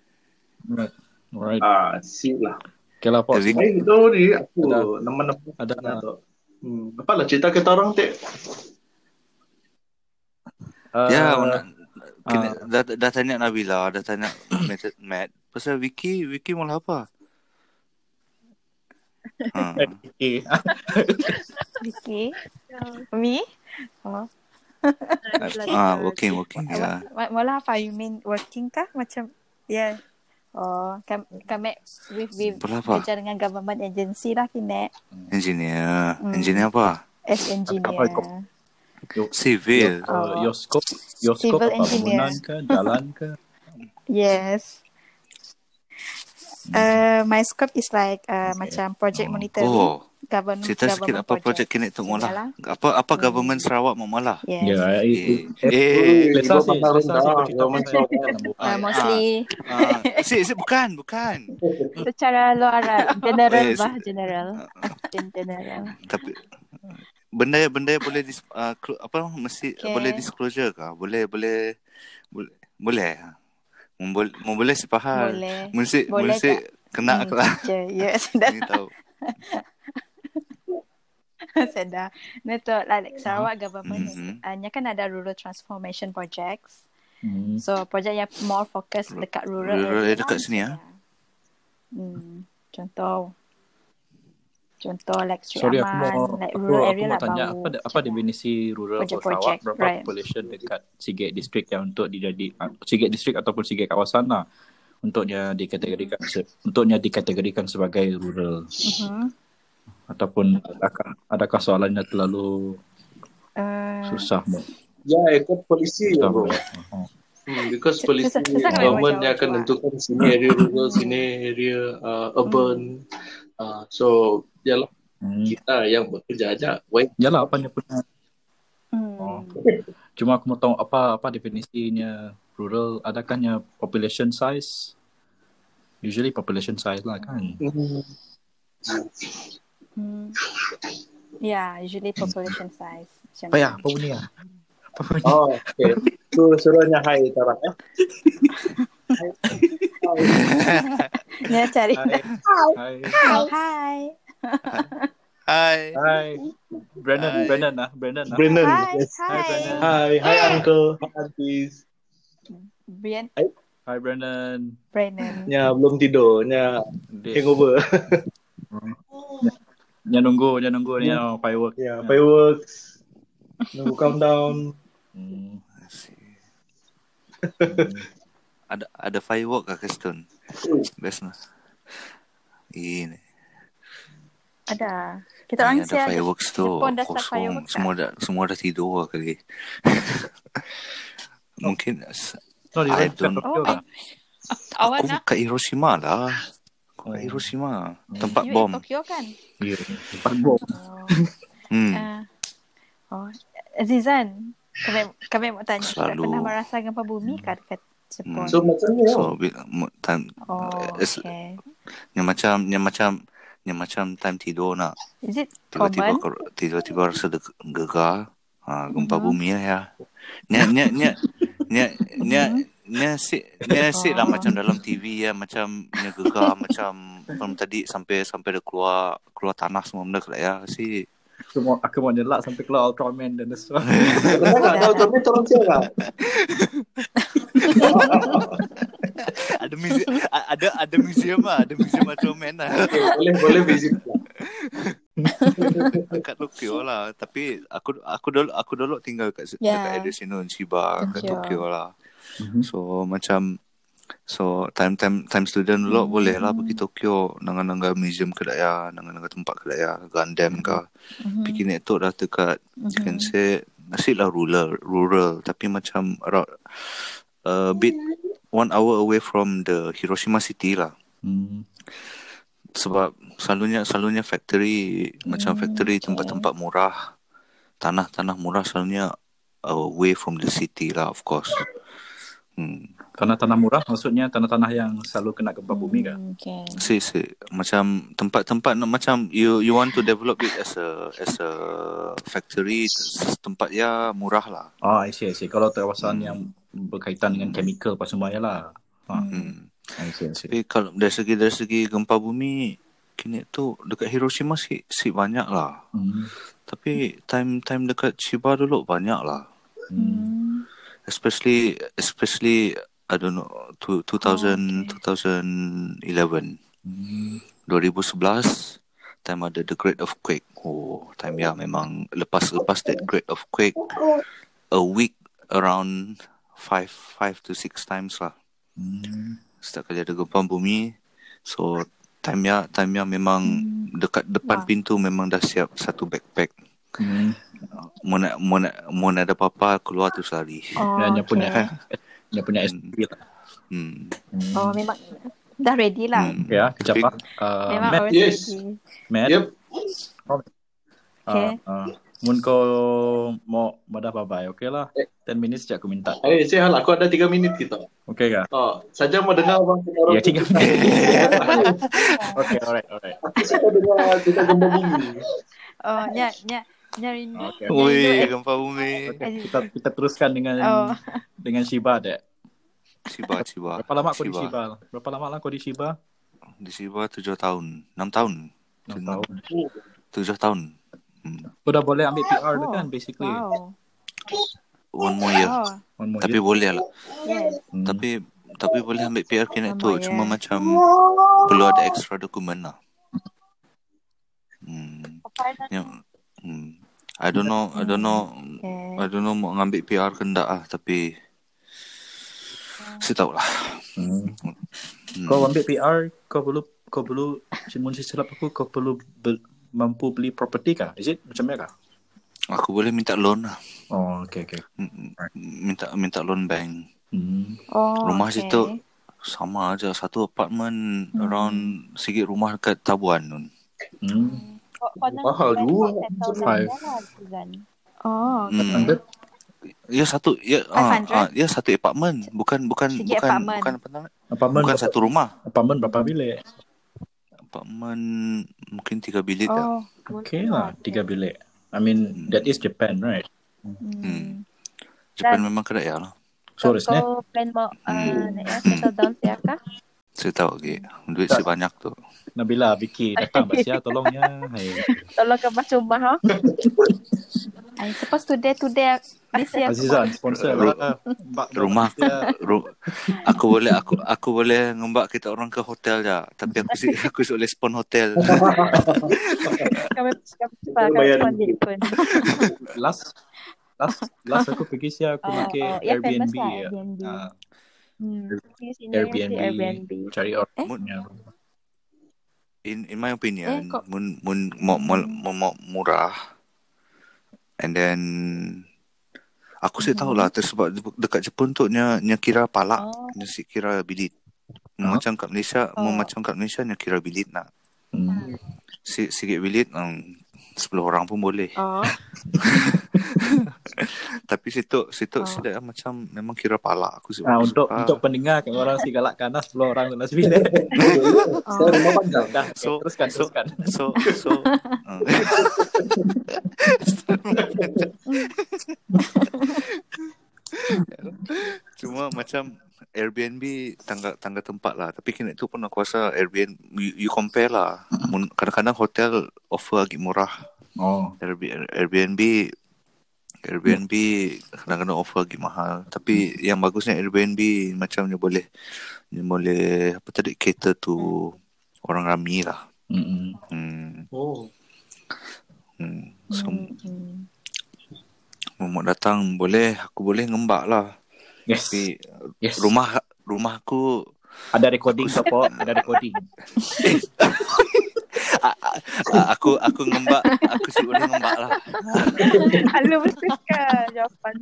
Alright. Alright. Ah, si lah. Okay lah. Jadi- Baik itu ni aku Ada- nama-nama Ada tu. Hmm. Apa lah cerita kita orang teh? uh, Ya, nak, kena, ah. dah, dah tanya Nabila, dah tanya Matt, Matt. Pasal Vicky, Vicky malah apa? Ha. Okay. Vicky. Me? Oh. ah, working, working. Ya. What, malah apa? You mean working kah? Macam, yeah. Oh, kam, kami with, with kerja dengan government agency lah kini Engineer. Hmm. Engineer apa? as engineer. Apa kau- Civil. Uh, your scope, your scope Civil apa? engineer. Bangunan ke, jalan ke? Yes. Uh, my scope is like uh, Okay. macam project Oh. monitoring. Oh, Government, cerita sikit government apa projek kini tu malah. Apa apa government Sarawak mau? Yes. Ya, Eh, eh, eh, Selesa Ibu sih, pandang selesa sih rendah, kau cerita government pasal Sarawak. Uh, mostly ah, si, si, bukan, bukan. Secara luar general Yes. bah general. In general. Tapi benda benda boleh dis, uh, apa mesti Okay. boleh disclosure kah? Boleh boleh boleh boleh. Boleh boleh sepahal. boleh. Mesti Boleh mesti kena Hmm, aku lah. je. Ya, sedar. Ni tahu. sedar. Tu, like Sarawak government, Mhm. uh, kan ada rural transformation projects. Hmm. So, projek yang more fokus dekat rural, Rural area dekat lah sini, misalnya. Hmm, contoh. Contoh like Sri Sorry aku Aman, mau like aku, rural aku area mau lah tanya bau. apa apa definisi rural Project-project, Sarawak berapa right. population dekat Sigit district yang untuk dijadi Sigit district ataupun Sigit kawasan lah untuknya dikategorikan se- untuknya dikategorikan sebagai rural Mhm. ataupun adakah adakah soalannya terlalu Uh, susah mu Ya, ikut polisi ya, susah bro. mu Hmm, because polisi susah government dia akan tentukan sini area rural, sini area uh, urban. Uh, so, yalah hmm. kita yang bekerja aja. Wait, Yalah apa dia punya hmm. Oh. Cuma aku mau tahu apa apa definisinya rural adakahnya population size usually population size lah kan Hmm. Hmm. Yeah, usually population size. Macam apa ya apa bunyi ya Oh, okay. Tu suruhnya hai Tarak eh. Hai. Hai. Dia cari. Hai. Oh, Hai. Hi. Hai. Brandon, Hai. Brandon lah, Brandon lah. Brandon. Hi. Yes. Hi, Hi. Brandon. Hai, hai uncle. Hai aunties. Brian. Hai Brandon. Brandon. Nya belum tidur, Dia, hangover. dia nunggu, dia nunggu ni oh, firework. ya, fireworks. Nunggu countdown. Hmm. Ada ada firework kat Keston. Best lah. Ini. Ada. Kita orang ada siap. fireworks tu Jepun dah start kosong. fireworks Semua dah semua dah tidur lah kali. Mungkin s- No, dia I kat don't- Tokyo Oh, lah. Awan aku lah. kat Hiroshima lah. Kat Oh. Hiroshima. Tempat You bom. Tokyo kan? Ya, tempat bom. Oh. Hmm. Ah. oh. Azizan. Kami kami mau tanya Selalu. pernah merasa gempa bumi kan dekat Jepun? Hmm. So macam ni. So oh, okay. yang macam yang macam yang macam time tidur nak Is it tiba-tiba common? tiba-tiba rasa deg- gegar. Ha, gempa Mhm. bumi lah ya. Nya nya nya nya nya nya si nya si lah macam dalam TV ya macam nya gegar macam macam tadi sampai sampai dia keluar keluar tanah semua benda kelak ya si Aku mau, aku mau nyelak sampai keluar Ultraman dan semua. Tahu tapi tolong share lah. ada museum ada ada museum lah ada museum Ultraman lah Okay, boleh boleh visit kat Tokyo lah tapi aku aku dulu aku dulu tinggal kat Ya. dekat Edison Chiba kat Tokyo. Lah Mhm. so macam so time time time student dulu Hmm. boleh lah pergi Tokyo nangan-nangan museum ke ya nangan-nangan tempat ke ya Gundam ke Mhm. pergi naik tu dah dekat Mhm. you can say nasi lah rural rural tapi macam around a bit one hour away from the Hiroshima city lah Hmm. sebab selalunya selalunya factory macam Hmm, factory okay. tempat-tempat murah tanah-tanah murah selalunya away from the city lah of course hmm Tanah-tanah murah maksudnya tanah-tanah yang selalu kena gempa bumi kah? Hmm, Okay. si si macam tempat-tempat macam you you want to develop it as a as a factory tempat ya murah lah Oh, I see, I see. Kalau kawasan yang berkaitan dengan chemical apa semua ya lah. Ah, hmm. I see, I see. tapi kalau dari segi dari segi gempa bumi kini tu dekat Hiroshima si si banyak lah Hmm. tapi time time dekat Chiba dulu banyak lah Hmm. Hmm. especially especially I don't know two, 2000 Oh, 2011 Hmm. 2011 time ada the great earthquake oh time ya memang lepas lepas that great earthquake a week around five five to six times lah Hmm. setiap kali ada gempa bumi so time ya time ya memang dekat depan Wah. pintu memang dah siap satu backpack Hmm. mau nak mau nak mau nak ada apa-apa keluar terus lari Oh, Dia, dia punya okay. dia punya Hmm. Lah. hmm. Hmm. Oh, memang dah ready lah. Hmm. Okay, ah, kejap Tapi- ah. Uh, Memang Matt, yes. ready. Matt. Yep. Okay. Uh, uh, mun kau mau madah bye-bye, okay lah. 10 minit sejak aku minta. Eh, saya hal aku ada 3 minit kita. Okay kah? Oh, saja mau dengar bang. Ya, tiga minit. okay, alright, alright. Aku suka dengar kita gempa bumi. Oh, nya nya nya rindu. Okay. eh. gempa bumi. Okay, kita kita teruskan dengan Oh. dengan Shiba dek. Shiba, Shiba. Berapa lama kau di Shiba. Berapa lama lah kau di Shiba? Di Shiba tujuh tahun. Enam tahun. 6 tahun. Tujuh tahun. Hmm. Kau dah boleh ambil PR Oh, kan basically. Wow. One more year. Oh, One more Tapi year. boleh lah. yes. Hmm. Tapi tapi boleh ambil PR kena tu. more Cuma year. macam perlu ada extra dokumen lah. Hmm. Yang, hmm. I don't know, I don't know, Okay. I don't know mau ngambil PR ke enggak ah. Tapi saya tahu lah. Hmm. Hmm. Kau ambil PR, kau perlu kau perlu cimun silap aku kau perlu mampu beli property kah? Is it macam mana kah? Aku boleh minta loan lah. Oh, okay, okay. Minta minta loan bank. Hmm. Oh, Rumah okay. situ sama aja satu apartment Hmm. around sikit rumah dekat Tabuan nun. Hmm. Mahal juga. Five. Oh, Hmm. Ya satu ya ah, 500? ah, ya satu apartment bukan bukan Segi bukan apartment. bukan apa namanya? Apartment Bukan berapa, satu rumah. apartment berapa bilik? Apartment mungkin tiga bilik lah. oh. Okay lah, tiga bilik. I mean, that is Japan, right? Hmm. Japan Dan- memang kedai lah. So, Kau, kau plan mau uh, Hmm. nak ya, settle down siap kah? Saya tahu lagi. Duit Tak. si banyak tu. Nabila, Vicky datang Basia tolongnya. Tolong kemas rumah ha. I supposed today today this year. Azizan sponsor Ru- lah. Rumah. Ru- aku boleh aku aku boleh ngembak kita orang ke hotel je. Tapi aku si aku si boleh spon hotel. Kami kami Bayar pun. last last last aku pergi sih aku Oh, pakai oh, ya Airbnb lah ya. Airbnb. Ah, Hmm. Airbnb, Airbnb. cari orang Eh? punya. In in my opinion, Eh, kok- mun mun mau mau mau murah. And then aku sih tahu lah tersebab de- dekat Jepun tu nya nya kira palak, Oh. nya si kira bilit. Oh. Macam kat Malaysia, Oh. macam kat Malaysia nya kira bilit nak. Hmm. Si sikit bilit um, 10 orang pun boleh. Oh. Tapi situ situ Oh. sila macam memang kira palak aku sih. Ah, aku untuk suka. untuk pendengar kan orang si galak kanas 10 orang sembilan. Saya rumah panjang. Dah, So- okay, teruskan so- teruskan. So so uh, Cuma macam Airbnb tangga tangga tempat lah. Tapi kena itu pun aku rasa Airbnb you, you compare lah. Kadang-kadang hotel offer lagi murah. Oh. Airbnb Airbnb Airbnb kadang-kadang offer lagi mahal. Tapi yang bagusnya Airbnb macam dia boleh dia boleh apa tadi cater to orang ramai lah. Hmm. Hmm. Oh. Hmm. So, Hmm. mau datang boleh, aku boleh ngembak lah. Yes. Tapi Yes. rumah rumah aku ada recording support, ada recording. aku aku ngembak, aku sih boleh ngembak lah. Alu mesti kan jawapan.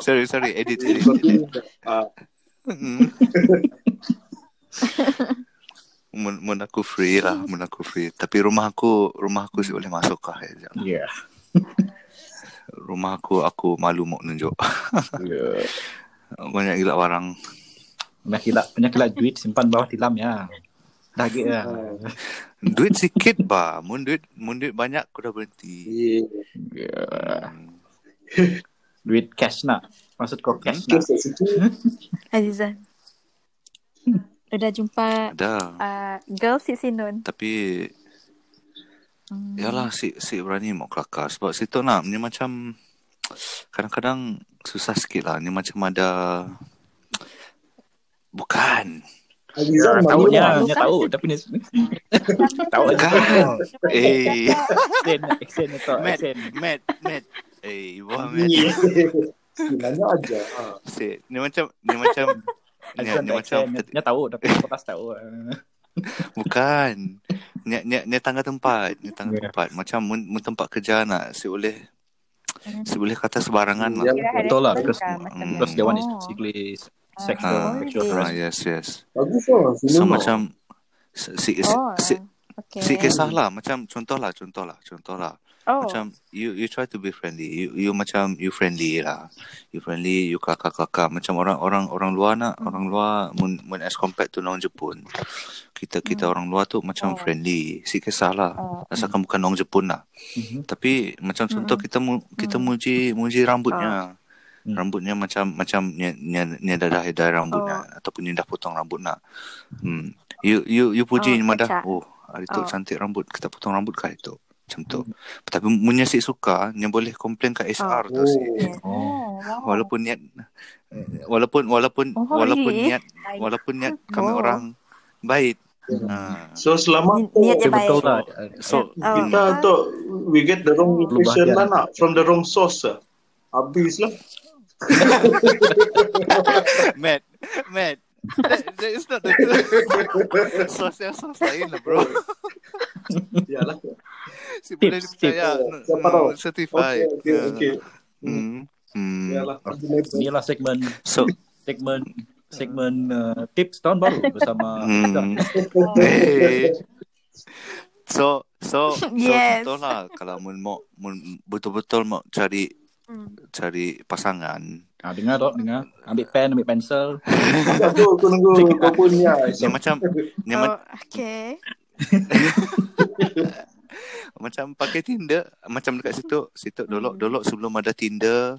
Sorry sorry edit edit. Ah, Hmm. mun, mun aku free lah, mun aku free. Tapi rumah aku rumah aku sih boleh masuk kah ya. Yeah. Rumah aku aku malu mau nunjuk. yeah. Banyak gila barang. Banyak kilat, banyak kilat duit simpan bawah tilam ya. Dah gitu ya. ah. Duit sikit bah. Mun duit mun duit banyak aku dah berhenti. Yeah. Yeah. Hmm. Duit cash nak. Maksud kau cash nak. Kat situ. Azizan. Udah jumpa Ada. uh, girl si Sinun. Tapi Hmm. Yalah si si berani mau kelakar sebab situ nak ni macam kadang-kadang susah sikit lah ni macam ada bukan Azizan Tahu malu lah. nya, nya tahu tapi ni tahu aja. Bukan. eh Accent, accent ni tau, Matt accent. Matt Matt eh buah Matt Yeah. Sebenarnya aja. Ah. si ni macam ni macam ni, ni macam. Nya tahu tapi kertas tahu. bukan ni ni ni tangga tempat ni tangga Yeah. tempat macam mun, mun tempat kerja nak si boleh si boleh kata sebarangan lah Ya. Betul lah, because- mm, Because that one is Oh. Ah, sexual, sexual okay. ah, harassment. yes yes Bagus lah. so Sini macam si, si, si, Oh. si, Okay. Si kisah lah macam contoh lah contoh lah contoh lah Oh. macam you you try to be friendly you you macam you friendly lah you friendly you kelakar kelakar macam orang orang orang luar nak Hmm. orang luar mun, mun as compared to orang Jepun kita kita orang luar tu macam Oh. friendly si kisah lah Oh. asalkan bukan orang Jepun lah Mhm. tapi macam contoh Mm-mm. kita mu, kita Mm. muji muji rambutnya Mm. rambutnya macam macam ni ni ni dah dah dah rambutnya ataupun ni dah potong rambut nak hmm you you you puji Oh, madah oh hari tu Oh. cantik rambut kita potong rambut kah itu macam tu tapi punya si suka ni boleh komplain kat HR tu si. Oh, walaupun niat walaupun walaupun Oh, walaupun really? niat walaupun niat kami Oh. orang baik ha. So selama Ni- Niatnya Tapi baik. betul lah. so Oh. kita tu we get the wrong impression lah nak from the wrong source. Habis lah. Matt Matt that, that is not the truth sosial sos lain lah bro Yalah. si boleh Tips, dipercaya tips. no, Siapa no, tahu? certified Okay, okay, okay. Hmm. Hmm. Yalah. Inilah segmen So, segmen segmen uh, tips tahun baru bersama hmm. hey. So, so, so Yes. contoh lah kalau mun mau mun betul-betul mau cari Hmm. cari pasangan. Ah, dengar dok, dengar. Ambil pen, ambil pensel. Aku aku nunggu kau punya. Ni macam ni Oh, ma- okay. macam macam pakai Tinder macam dekat situ situ dolok Hmm. dolok sebelum ada Tinder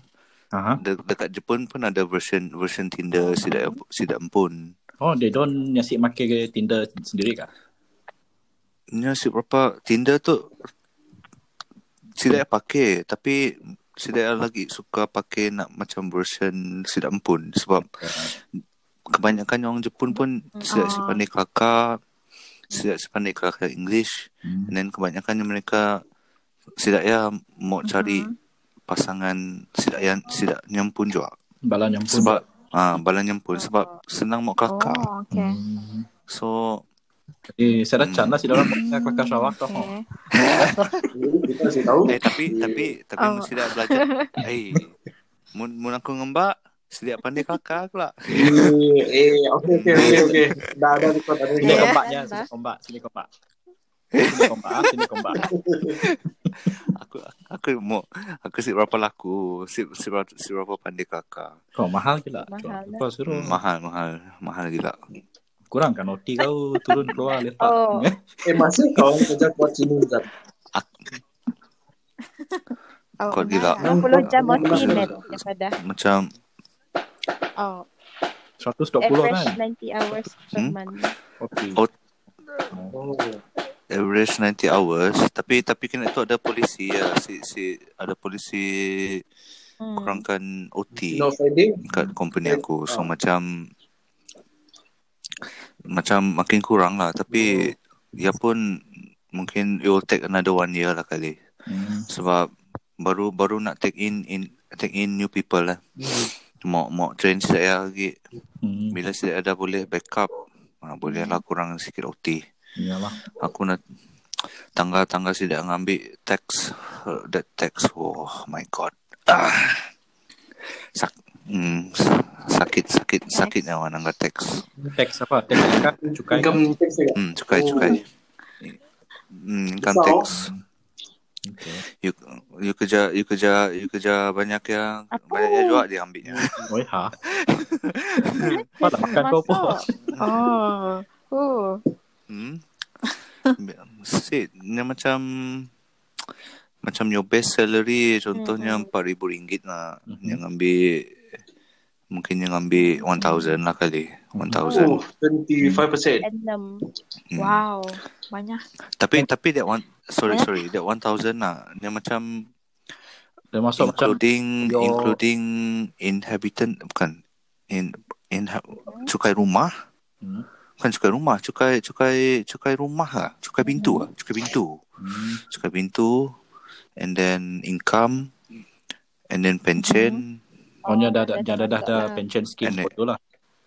Aha. de- dekat Jepun pun ada version version Tinder sidak sidak empun. Oh, they don't nyasik make ke Tinder sendiri kah? Nya si berapa Tinder tu sidak pakai tapi sidak lagi suka pakai nak macam version sidak empun sebab kebanyakan orang Jepun pun sidak si Ah. pandai kelakar sidak si pandai kelakar English Hmm. and then kebanyakan mereka sidak ya mau cari pasangan sidak yang sidak nyampun juga Bala nyampun. sebab ah balan nyampun sebab senang mau kelakar Oh, okay. Hmm. so Jadi saya dah can lah si orang pakai kelakar Sarawak tu. Kita tahu. eh tapi tapi tapi Oh. oh. sidak belajar eh mun mun aku ngembak sidak pandai kelakar pula Eh, eh, okey, okey, okey, okey. Dah, dah, record, dah, Sini record. Yeah. kombaknya, sini kombak, sini kombak. Sini kombak, ah, sini kombak. aku aku mau aku si berapa laku si si berapa, si berapa pandai kelakar Kau mahal gila. Mahal lah. Kau suruh. hmm, mahal mahal mahal gila Kurang kan OT kau turun keluar lepak. Oh. Eh, masih kau kerja kuat sini, Zat? Oh, Kau gila. 60 jam Hmm. OT net daripada. macam Oh, 120 average kan? 90 hours per Hmm? month. OT. Oh. Oh. average 90 hours tapi tapi kena tu ada polisi ya si si ada polisi Hmm. kurangkan OT No Friday? kat company aku so Ah. macam macam makin kurang lah tapi dia pun mungkin it will take another one year lah kali Hmm. sebab baru baru nak take in in take in new people lah mau mau train saya lagi Hmm. bila saya ada boleh backup ha, boleh lah kurang sikit OT Iyalah. aku nak tangga-tangga tidak ngambil tax uh, that tax oh my god ah. Sak, hmm, sakit sakit sakit nyawa nangga tax Tax apa? Tax kan? Cukai kan? Income tax ya? hmm, cukai Oh. cukai hmm, income Besar. tax Okay. you you kerja you kerja you kerja banyak yang Apa? banyak yang juga dia ambilnya Oi ha. Apa nak makan kau apa? Masuk. Oh. Oh. hmm Sit, dia macam macam your best salary contohnya empat ribu ringgit lah Mhm. yang ambil mungkin yang ambil 1000 lah kali 1000 Oh, 25%. Enam. Hmm. Wow. Banyak. tapi tapi that one sorry sorry that 1000 lah dia macam Dia masuk macam including your- including inhabitant bukan in in cukai rumah Hmm. bukan cukai rumah cukai cukai cukai rumah lah cukai pintu lah cukai pintu Hmm. cukai pintu and then income and then pension Oh, ada Oh, ada dah ada dah ada masuk lah. pension scheme And tu lah.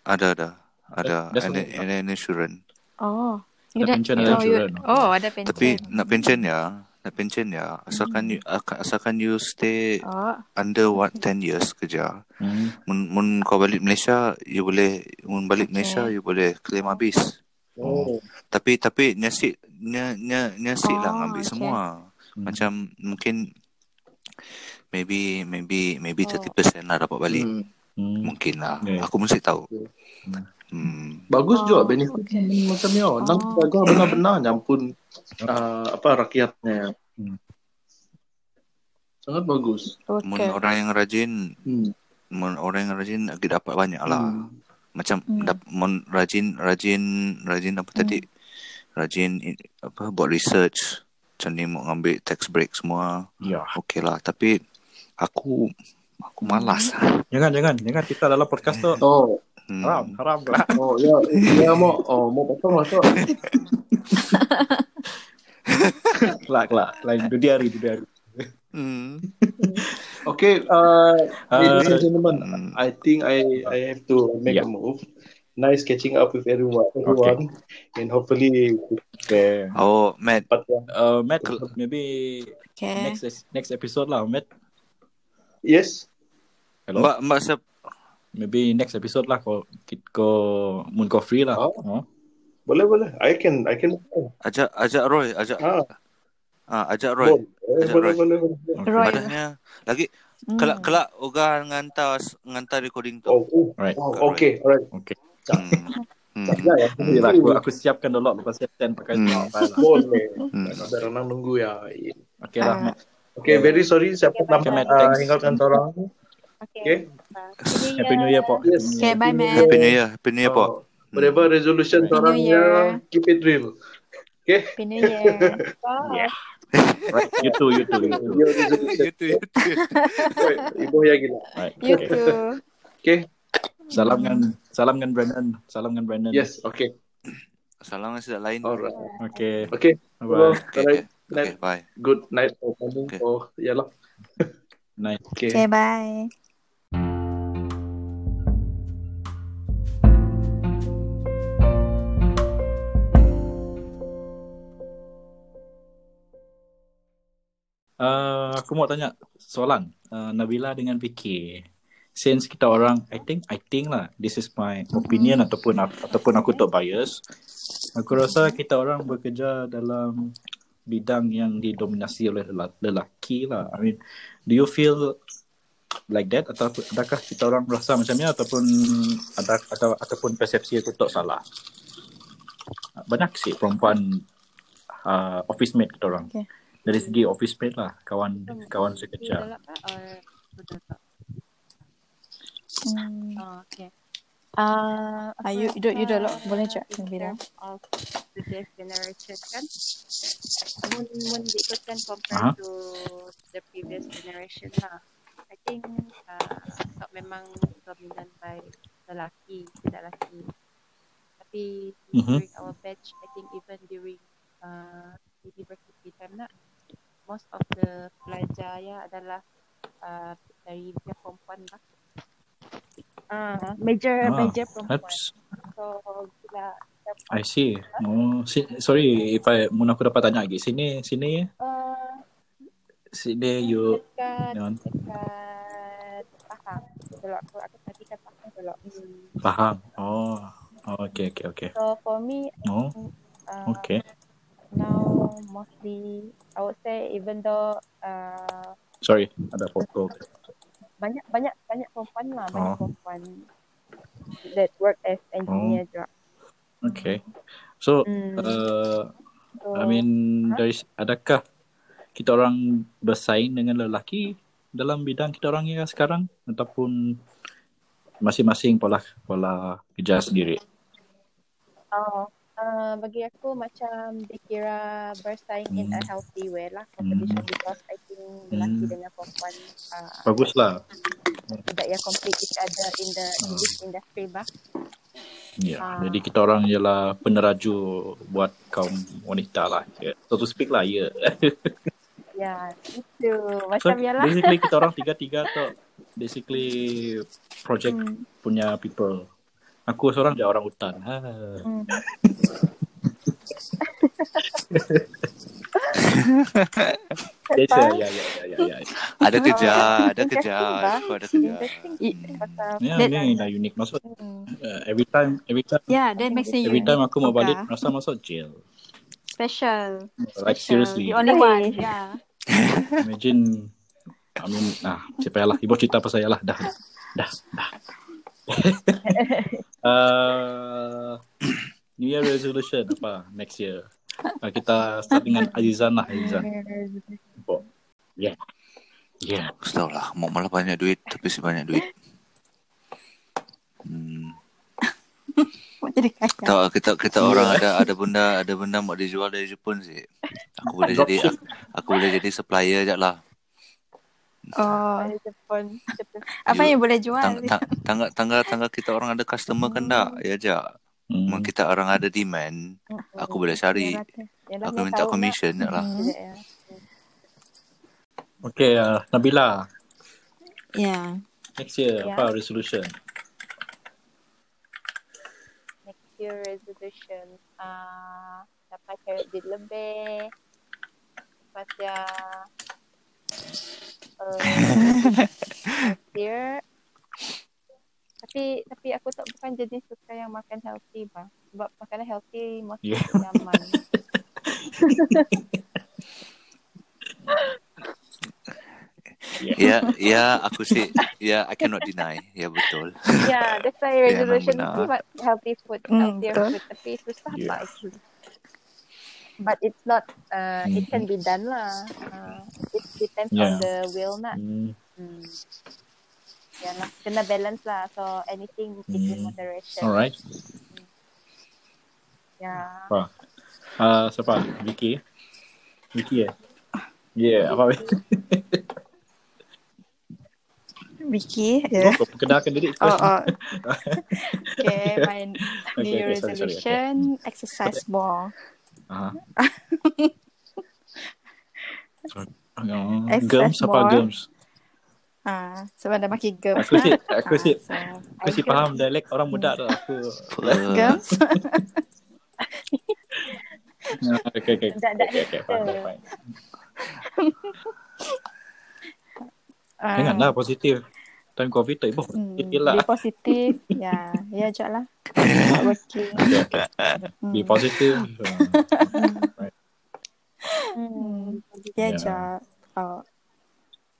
ada ada ada and and then insurance Oh. Ada You dah- pension, oh, ada you- insurance. Oh, ada pension. tapi nak pension ya nak pension ya asalkan you asalkan you stay Oh. under what 10 years kerja Hmm. mun, mun kau balik Malaysia you boleh mun balik Okay. Malaysia you boleh claim habis Oh. tapi tapi nyasik nya nya nyasik lah Oh, ngambil okay. semua Hmm. macam mungkin maybe maybe maybe Oh. 30% lah dapat balik Hmm. Hmm. mungkin lah Yeah. aku mesti tahu Hmm. hmm. Bagus Oh, juga benefit okay. macam ni. Oh. Nang Oh. jaga benar-benar nyampun uh, apa rakyatnya. Hmm. Sangat bagus. mun Okay. orang yang rajin Hmm. mun orang yang rajin lagi dapat banyak lah Hmm. macam Hmm. dap, mun rajin rajin rajin apa tadi rajin in, apa buat research macam ni mau ngambil tax break semua Ya. okey lah tapi aku aku malas Jangan jangan jangan kita dalam podcast tu Oh, hmm. haram haram lah. oh ya, ya mau oh mau potong masuk. Kelak kelak. Lain dua hari dua hari. Hmm. Okay, uh, ladies and Uh, gentlemen, Hmm. I think I I have to make Yeah. a move. Nice catching up with everyone, everyone, and hopefully, okay. oh Matt but uh, Uh, Matt, maybe Okay. next next episode lah, Matt. Yes, Hello. mbak mbak siap Maybe next episode lah kau kau mun kau free lah. Oh. Oh. boleh boleh. I can I can. ajak ajak Roy ajak Ah, ah ajak Roy boleh, eh, Ajak boleh, Roy. boleh, boleh. Okay. Roy. Padahnya lagi Hmm. kelak kelak Oga ngantar ngantar recording tu. Oh, oh, Right. oh, okay, alright. Okay. Hmm. Hmm. Ya, lah aku aku siapkan dulu lepas saya send pakai Hmm. Boleh. Hmm. Ada orang nunggu ya. Okay lah. Ah. Okay, very sorry siapa Okay, okay, Matt, uh, thanks. hinggakan orang. Okay. Okay. Happy New Year, Pok. Yes. Okay, bye, Matt. Happy New Year. Happy New Year, Pok. Oh, whatever resolution Happy New orangnya, keep it real. Okay? Happy New Year. Bye. Right. You too, you too, you too. Resolution. You too, you too. Oi, Ibu yang gila. Right. You Okay. too. Okay? Salam dengan salam dengan Brandon. Salam dengan Brandon. Yes, okay. Salam dengan sedap lain. Alright. Okay. Okay. Bye bye. Okay, Alright. Okay. okay, bye. Good night or morning Okay. or yalah. Night. Okay. Okay, bye. Uh, aku mau tanya soalan uh, Nabila dengan Vicky. Since kita orang, I think, I think lah, this is my opinion ataupun ataupun aku tak bias. Aku rasa kita orang bekerja dalam bidang yang didominasi oleh lela- lelaki lah. I mean, do you feel like that atau adakah kita orang merasa macam ni ataupun ada atau ataupun persepsi aku tak salah? Banyak sih perempuan uh, office mate kita orang. Okay. Dari segi office mate lah, kawan kawan Di sekerja. tak? Hmm. Oh, okay. Uh, Ah, you- you don't- you don't lock. Boleh je, Nabila. Of today's generation kan. Mun mun diikutkan compare Aha. to the previous generation lah. I think uh, tak memang dominant by lelaki, tidak lelaki. Tapi Mhm. during our batch, I think even during uh, university time nak, most of the pelajar ya adalah uh, dari pihak perempuan lah. Uh, major Ah, major perempuan. That's So bila I see. Oh, si, sorry if I mun aku dapat tanya lagi. Sini sini uh, sini you dekat Jangan. dekat Pahang. Dulu aku aku tadi kat Pahang dulu. Hmm. faham. Oh. oh okay okay okay. So for me Oh, uh, okay. now mostly I would say even though uh, Sorry, ada foto. banyak banyak perempuan lah banyak Oh. perempuan that work as engineer juga. Okay. So, Hmm. uh, So, I mean dari adakah kita orang bersaing dengan lelaki dalam bidang kita orang ya sekarang ataupun masing-masing pola pola kerja sendiri? Oh, uh, bagi aku macam dikira bersaing in a Hmm. healthy way lah competition Hmm. because I think lelaki Hmm. dengan perempuan uh, Baguslah. tidak ya compete each other in the in Hmm. this industry bah. Ya, Ah. jadi kita orang ialah peneraju buat kaum wanita lah. Ya. So to speak lah, ya. Ya, itu So macam yalah. basically kita orang tiga-tiga tu basically project Hmm. punya people. Aku seorang je orang hutan. Ha. Hmm. Biasa, ya, ya, ya, ya, ya. Ada kerja, ada kerja. Aku ada kerja. Pasal Ya, That- ni dah unik. Maksud hmm, uh, every time, every time, Yeah, that makes it every time aku mau balik, rasa masuk jail. Special. Like Special. seriously. The only one. Yeah. Imagine I mean, ah, siapa lah. Ibu cerita pasal saya lah. Dah, dah, dah. uh, New Year resolution apa next year? Uh, kita start dengan Azizan lah, Azizan. Yeah. Yeah. Aku tahu lah. Mau malah banyak duit, tapi si banyak duit. Hmm. Mau jadi kaya. Tahu kita kita orang ada ada benda ada benda mau dijual dari Jepun sih. Aku boleh jadi Dropship. aku boleh jadi supplier je lah. Oh, Jepun. Jepun. apa yang boleh jual? Tang, tang, tangga tangga tangga kita orang ada customer kan tak? Ya je. Hmm. Mau kita orang ada demand, aku boleh cari. Yalah, Aku minta commission lah. ya. Okay, uh, Nabila. Yeah. Next year, Ya. apa resolution? Next year resolution. Uh, dapat cari duit lebih. Lepas ya. Uh, next year. Tapi tapi aku tak bukan jadi suka yang makan healthy bang. Sebab makanan healthy mostly Yeah. nyaman. Ya, ya aku sih ya I cannot deny. Ya betul. yeah, that's why Ya, resolution benar. about healthy food, Hmm, healthier betul. food. Tapi susah Yeah. yeah. actually. but it's not uh, it can Mm-hmm. be done lah. Uh, it depends Yeah. on the will nak. Hmm. Hmm. Yalah, kena balance lah. So anything is in moderation. Alright. Yeah. Apa? Uh, siapa? Vicky? Vicky eh? Yeah, apa? Vicky, yeah. Kau perkenalkan diri Oh, oh. okay, my New Okay, okay, sorry, sorry, resolution, exercise more. Aha. Germs apa more. germs? Ah, sebab dah makin girls Aku si aku si so, aku si faham dialek orang muda tu aku. Girls. Ah, Okay okay. Dah- dah Okay okay fine fine. Ah, Janganlah positif. Time covid tak ibu. Hmm, Positif lah. Be positif. Ya, ya je lah. Not working. Okay, okay. Be positive. right. Hmm. Ya Ya. je. Oh.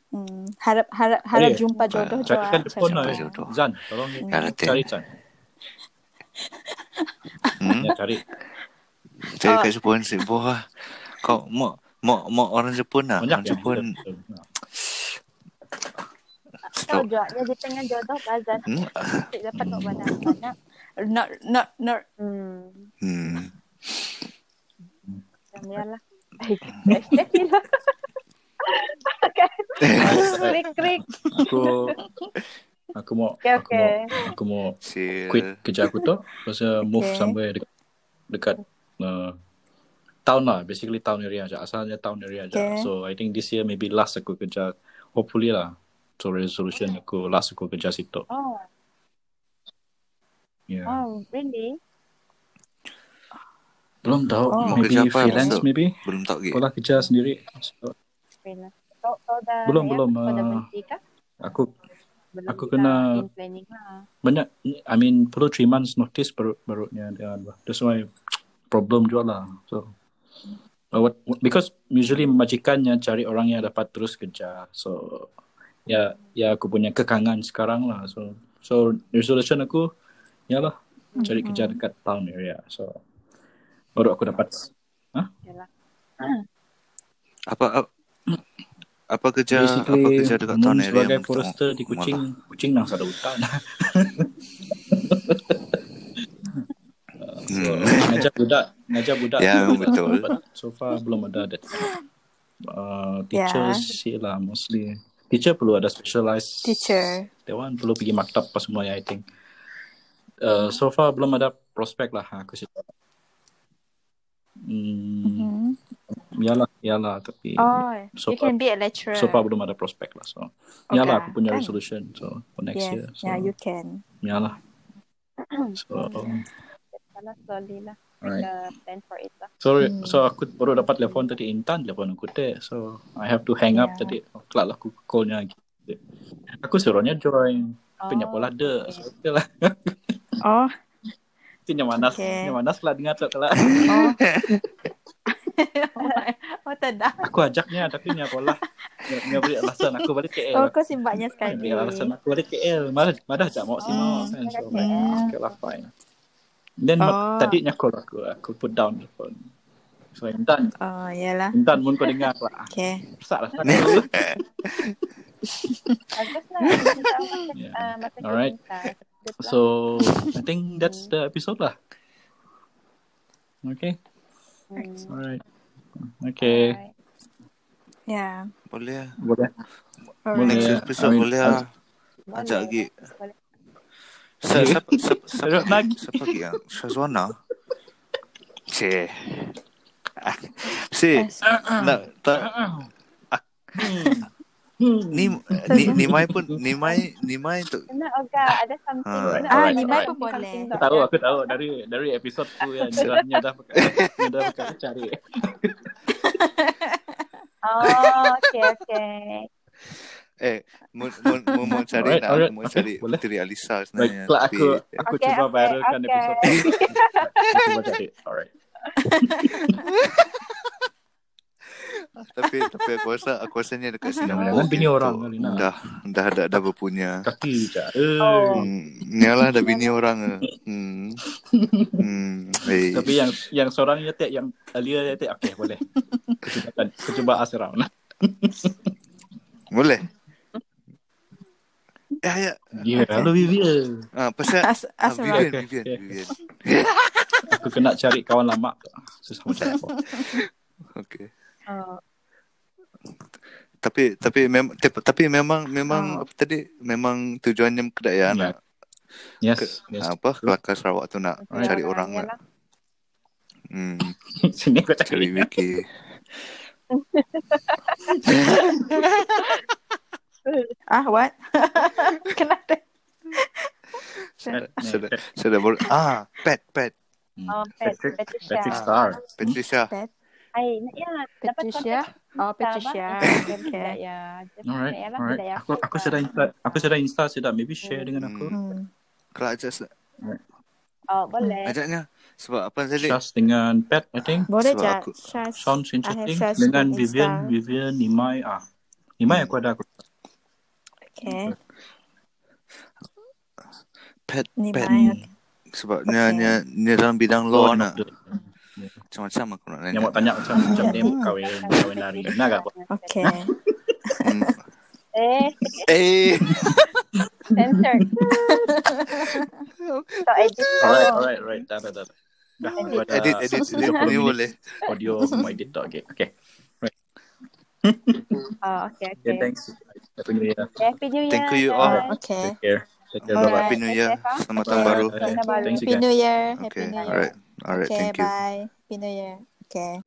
Hmm. Harap harap harap Eh, jumpa jodoh je. Carikan telefon lah. Jodoh. Zan, tolong Kalau cari Zan. Hmm? Ya, cari. Cari Oh. kat Jepun si buah. Kau mau mau mau orang Jepun lah. Banyak Orang Jepun. Kau Stop. jual dia di tengah jodoh Azan. Hmm. Tak dapat nak mana-mana. Not not not. Hmm. Hmm. Macam Krik krik. Aku aku mau Okay, aku mau okay. aku mau Chill. quit kerja aku tu pasal move Okay. somewhere dekat, dekat uh, town lah basically town area aja asalnya town area aja Okay. so I think this year maybe last aku kerja hopefully lah so resolution aku last aku kerja situ Oh, yeah oh, really? Belum tahu Oh. Maybe kerja apa, freelance Maksud? maybe Belum tahu lagi. sekolah kerja sendiri so, Freelance. Kau, kau dah Belum, ya, belum, Kau dah uh, berhenti kah? aku Belum aku juga kena- in planning lah. banyak I mean perlu 3 months notice baru barunya dia that's why problem juga lah so uh, what, because usually majikannya cari orang yang dapat terus kerja so ya ya aku punya kekangan sekarang lah so so resolution aku ya lah cari kerja dekat town area so baru aku dapat Yalah. Apa apa, apa kerja apa basically kerja dekat town area? sebagai forester di malah. Kuching Kuching nang ada hutan so Hmm. ngajar budak ngajar budak Ya, tu betul. but so far belum ada that uh, teachers yeah. lah mostly teacher perlu ada specialized teacher. that one perlu pergi maktab apa semua ya I think uh, so far belum ada prospek lah aku sih hmm, Hmm. yalah yalah tapi Oh, so you far can be a lecturer. so far belum ada prospek lah so Okay, yalah aku punya kan? resolution so for next yes. year so Yeah, you can. yalah so Salah slowly lah. Kena plan for it lah. Sorry, Hmm. so aku baru dapat telefon tadi Intan telefon aku teh. So I have to hang up Yeah. tadi. Kelak lah aku callnya lagi. Aku suruhnya join. Oh, pola ada. okay. So, okay lah. Oh, Itu yang manas. Okay. Yang manas lah dengar tu kelak. oh. oh, tak dah. aku ajaknya tapi nya pola. Nya beri alasan aku balik KL. Oh, kau simbaknya sekali. Beri alasan aku balik KL. Malah tak mau sih mau. Hmm. kan. So, Hmm. okay lah fine. Then Oh. tadi nya call aku. Aku put down the phone. So Intan, Oh, yalah. Intan mun kau dengar lah. Okay. Besar lah. Bagus lah. Uh, Alright. Kita. Good lah. So I think that's the episode lah. Okay. Hmm. Alright. Okay. Alright. Yeah. Boleh lah. Boleh. Alright. Next Yeah, episode I mean, boleh lah. Boleh. Ajak lagi. Boleh. Sa- Siapa siapa siapa Ajak lagi. siapa lagi yang Shazwana? Cih. Ah, Si, nak tak ah, ah. Hmm. Ni ni ni Mai pun ni Mai ni Mai tu Kena Oga, ada something. Alright, Kena alright, ada alright. something Boleh. Aku tahu, aku tahu dari dari episode tu ya. Nya dah dah pakai cari. Oh, okay, okay. eh mau mau mau, mau cari Alright, nak alright. mau Okay, cari boleh. Puteri Alisa sebenarnya. tapi aku aku Okay, cuba okay, viralkan okay. episode tu. Aku cuba cari. Alright. Tapi tapi aku rasa aku rasanya dekat sini Jangan bini orang kali nak. dah dah dah dah berpunya. Kaki je. Oh. Hmm, yalah dah bini orang. Hmm. Hmm. Eh, Tapi yang yang seorang nyetek yang earlier nyetek okey boleh. Aku cuba around lah. Boleh? Ya, ya. Ya, yeah, halo Vivian. Ah, pasal As, ah, Vivian, Okay, Vivian, okay. Vivian. Aku kena cari kawan lama. Susah macam apa. Okay. Tapi tapi memang tapi, tapi memang memang Oh. apa tadi memang tujuannya kedaya Ya. nak Yes, yes. apa kelakar Sarawak tu nak okay. cari orang lah. yalah. Hmm, Sini aku cari. cari Wiki. Ah, what? Kenapa? Sudah sudah ah pet pet Oh, Pat, Patrick, Patricia. Patrick Star. Patricia. Pet, Ay, ya, dapat Patricia. Oh, Patricia. Okay. Okay. Ya, Alright, ya alright. ya. Aku aku sudah insta, aku sudah insta sudah. Maybe share dengan aku. Hmm. Kalau ajak se- Oh, boleh. ajaknya sebab apa tadi? Shaz dengan Pat, I think. Boleh Sebab je. aku- Shaz. Sounds interesting. Dengan Vivian, Insta. Vivian, Nimai. Ah, Nimai aku ada aku. Okay. Pet Ni pet mai. Okay. sebab Okay. dia dia dia dalam bidang law Oh, nak nak- macam-macam aku nak Yang nanya. mau tanya macam macam dia kahwin, kahwin lari. Nak apa? Okay. Eh, Eh, censored. so, edit. Alright, alright, alright. Dah, dah, dah. Dah, edit edit edit 30 ni minit boleh. Audio mau edit tak? Okay, okay. oh, okay, Okay, okay. thanks. Happy New Year. Happy New Year. Thank you all. Okay. Take care. Take care. Bye-bye. Happy New Year. Okay, Selamat tahun baru. Okay. Happy. New Year. Happy Okay, New Year. alright. Alright, Okay, thank you. bye. Happy New Year. Okay.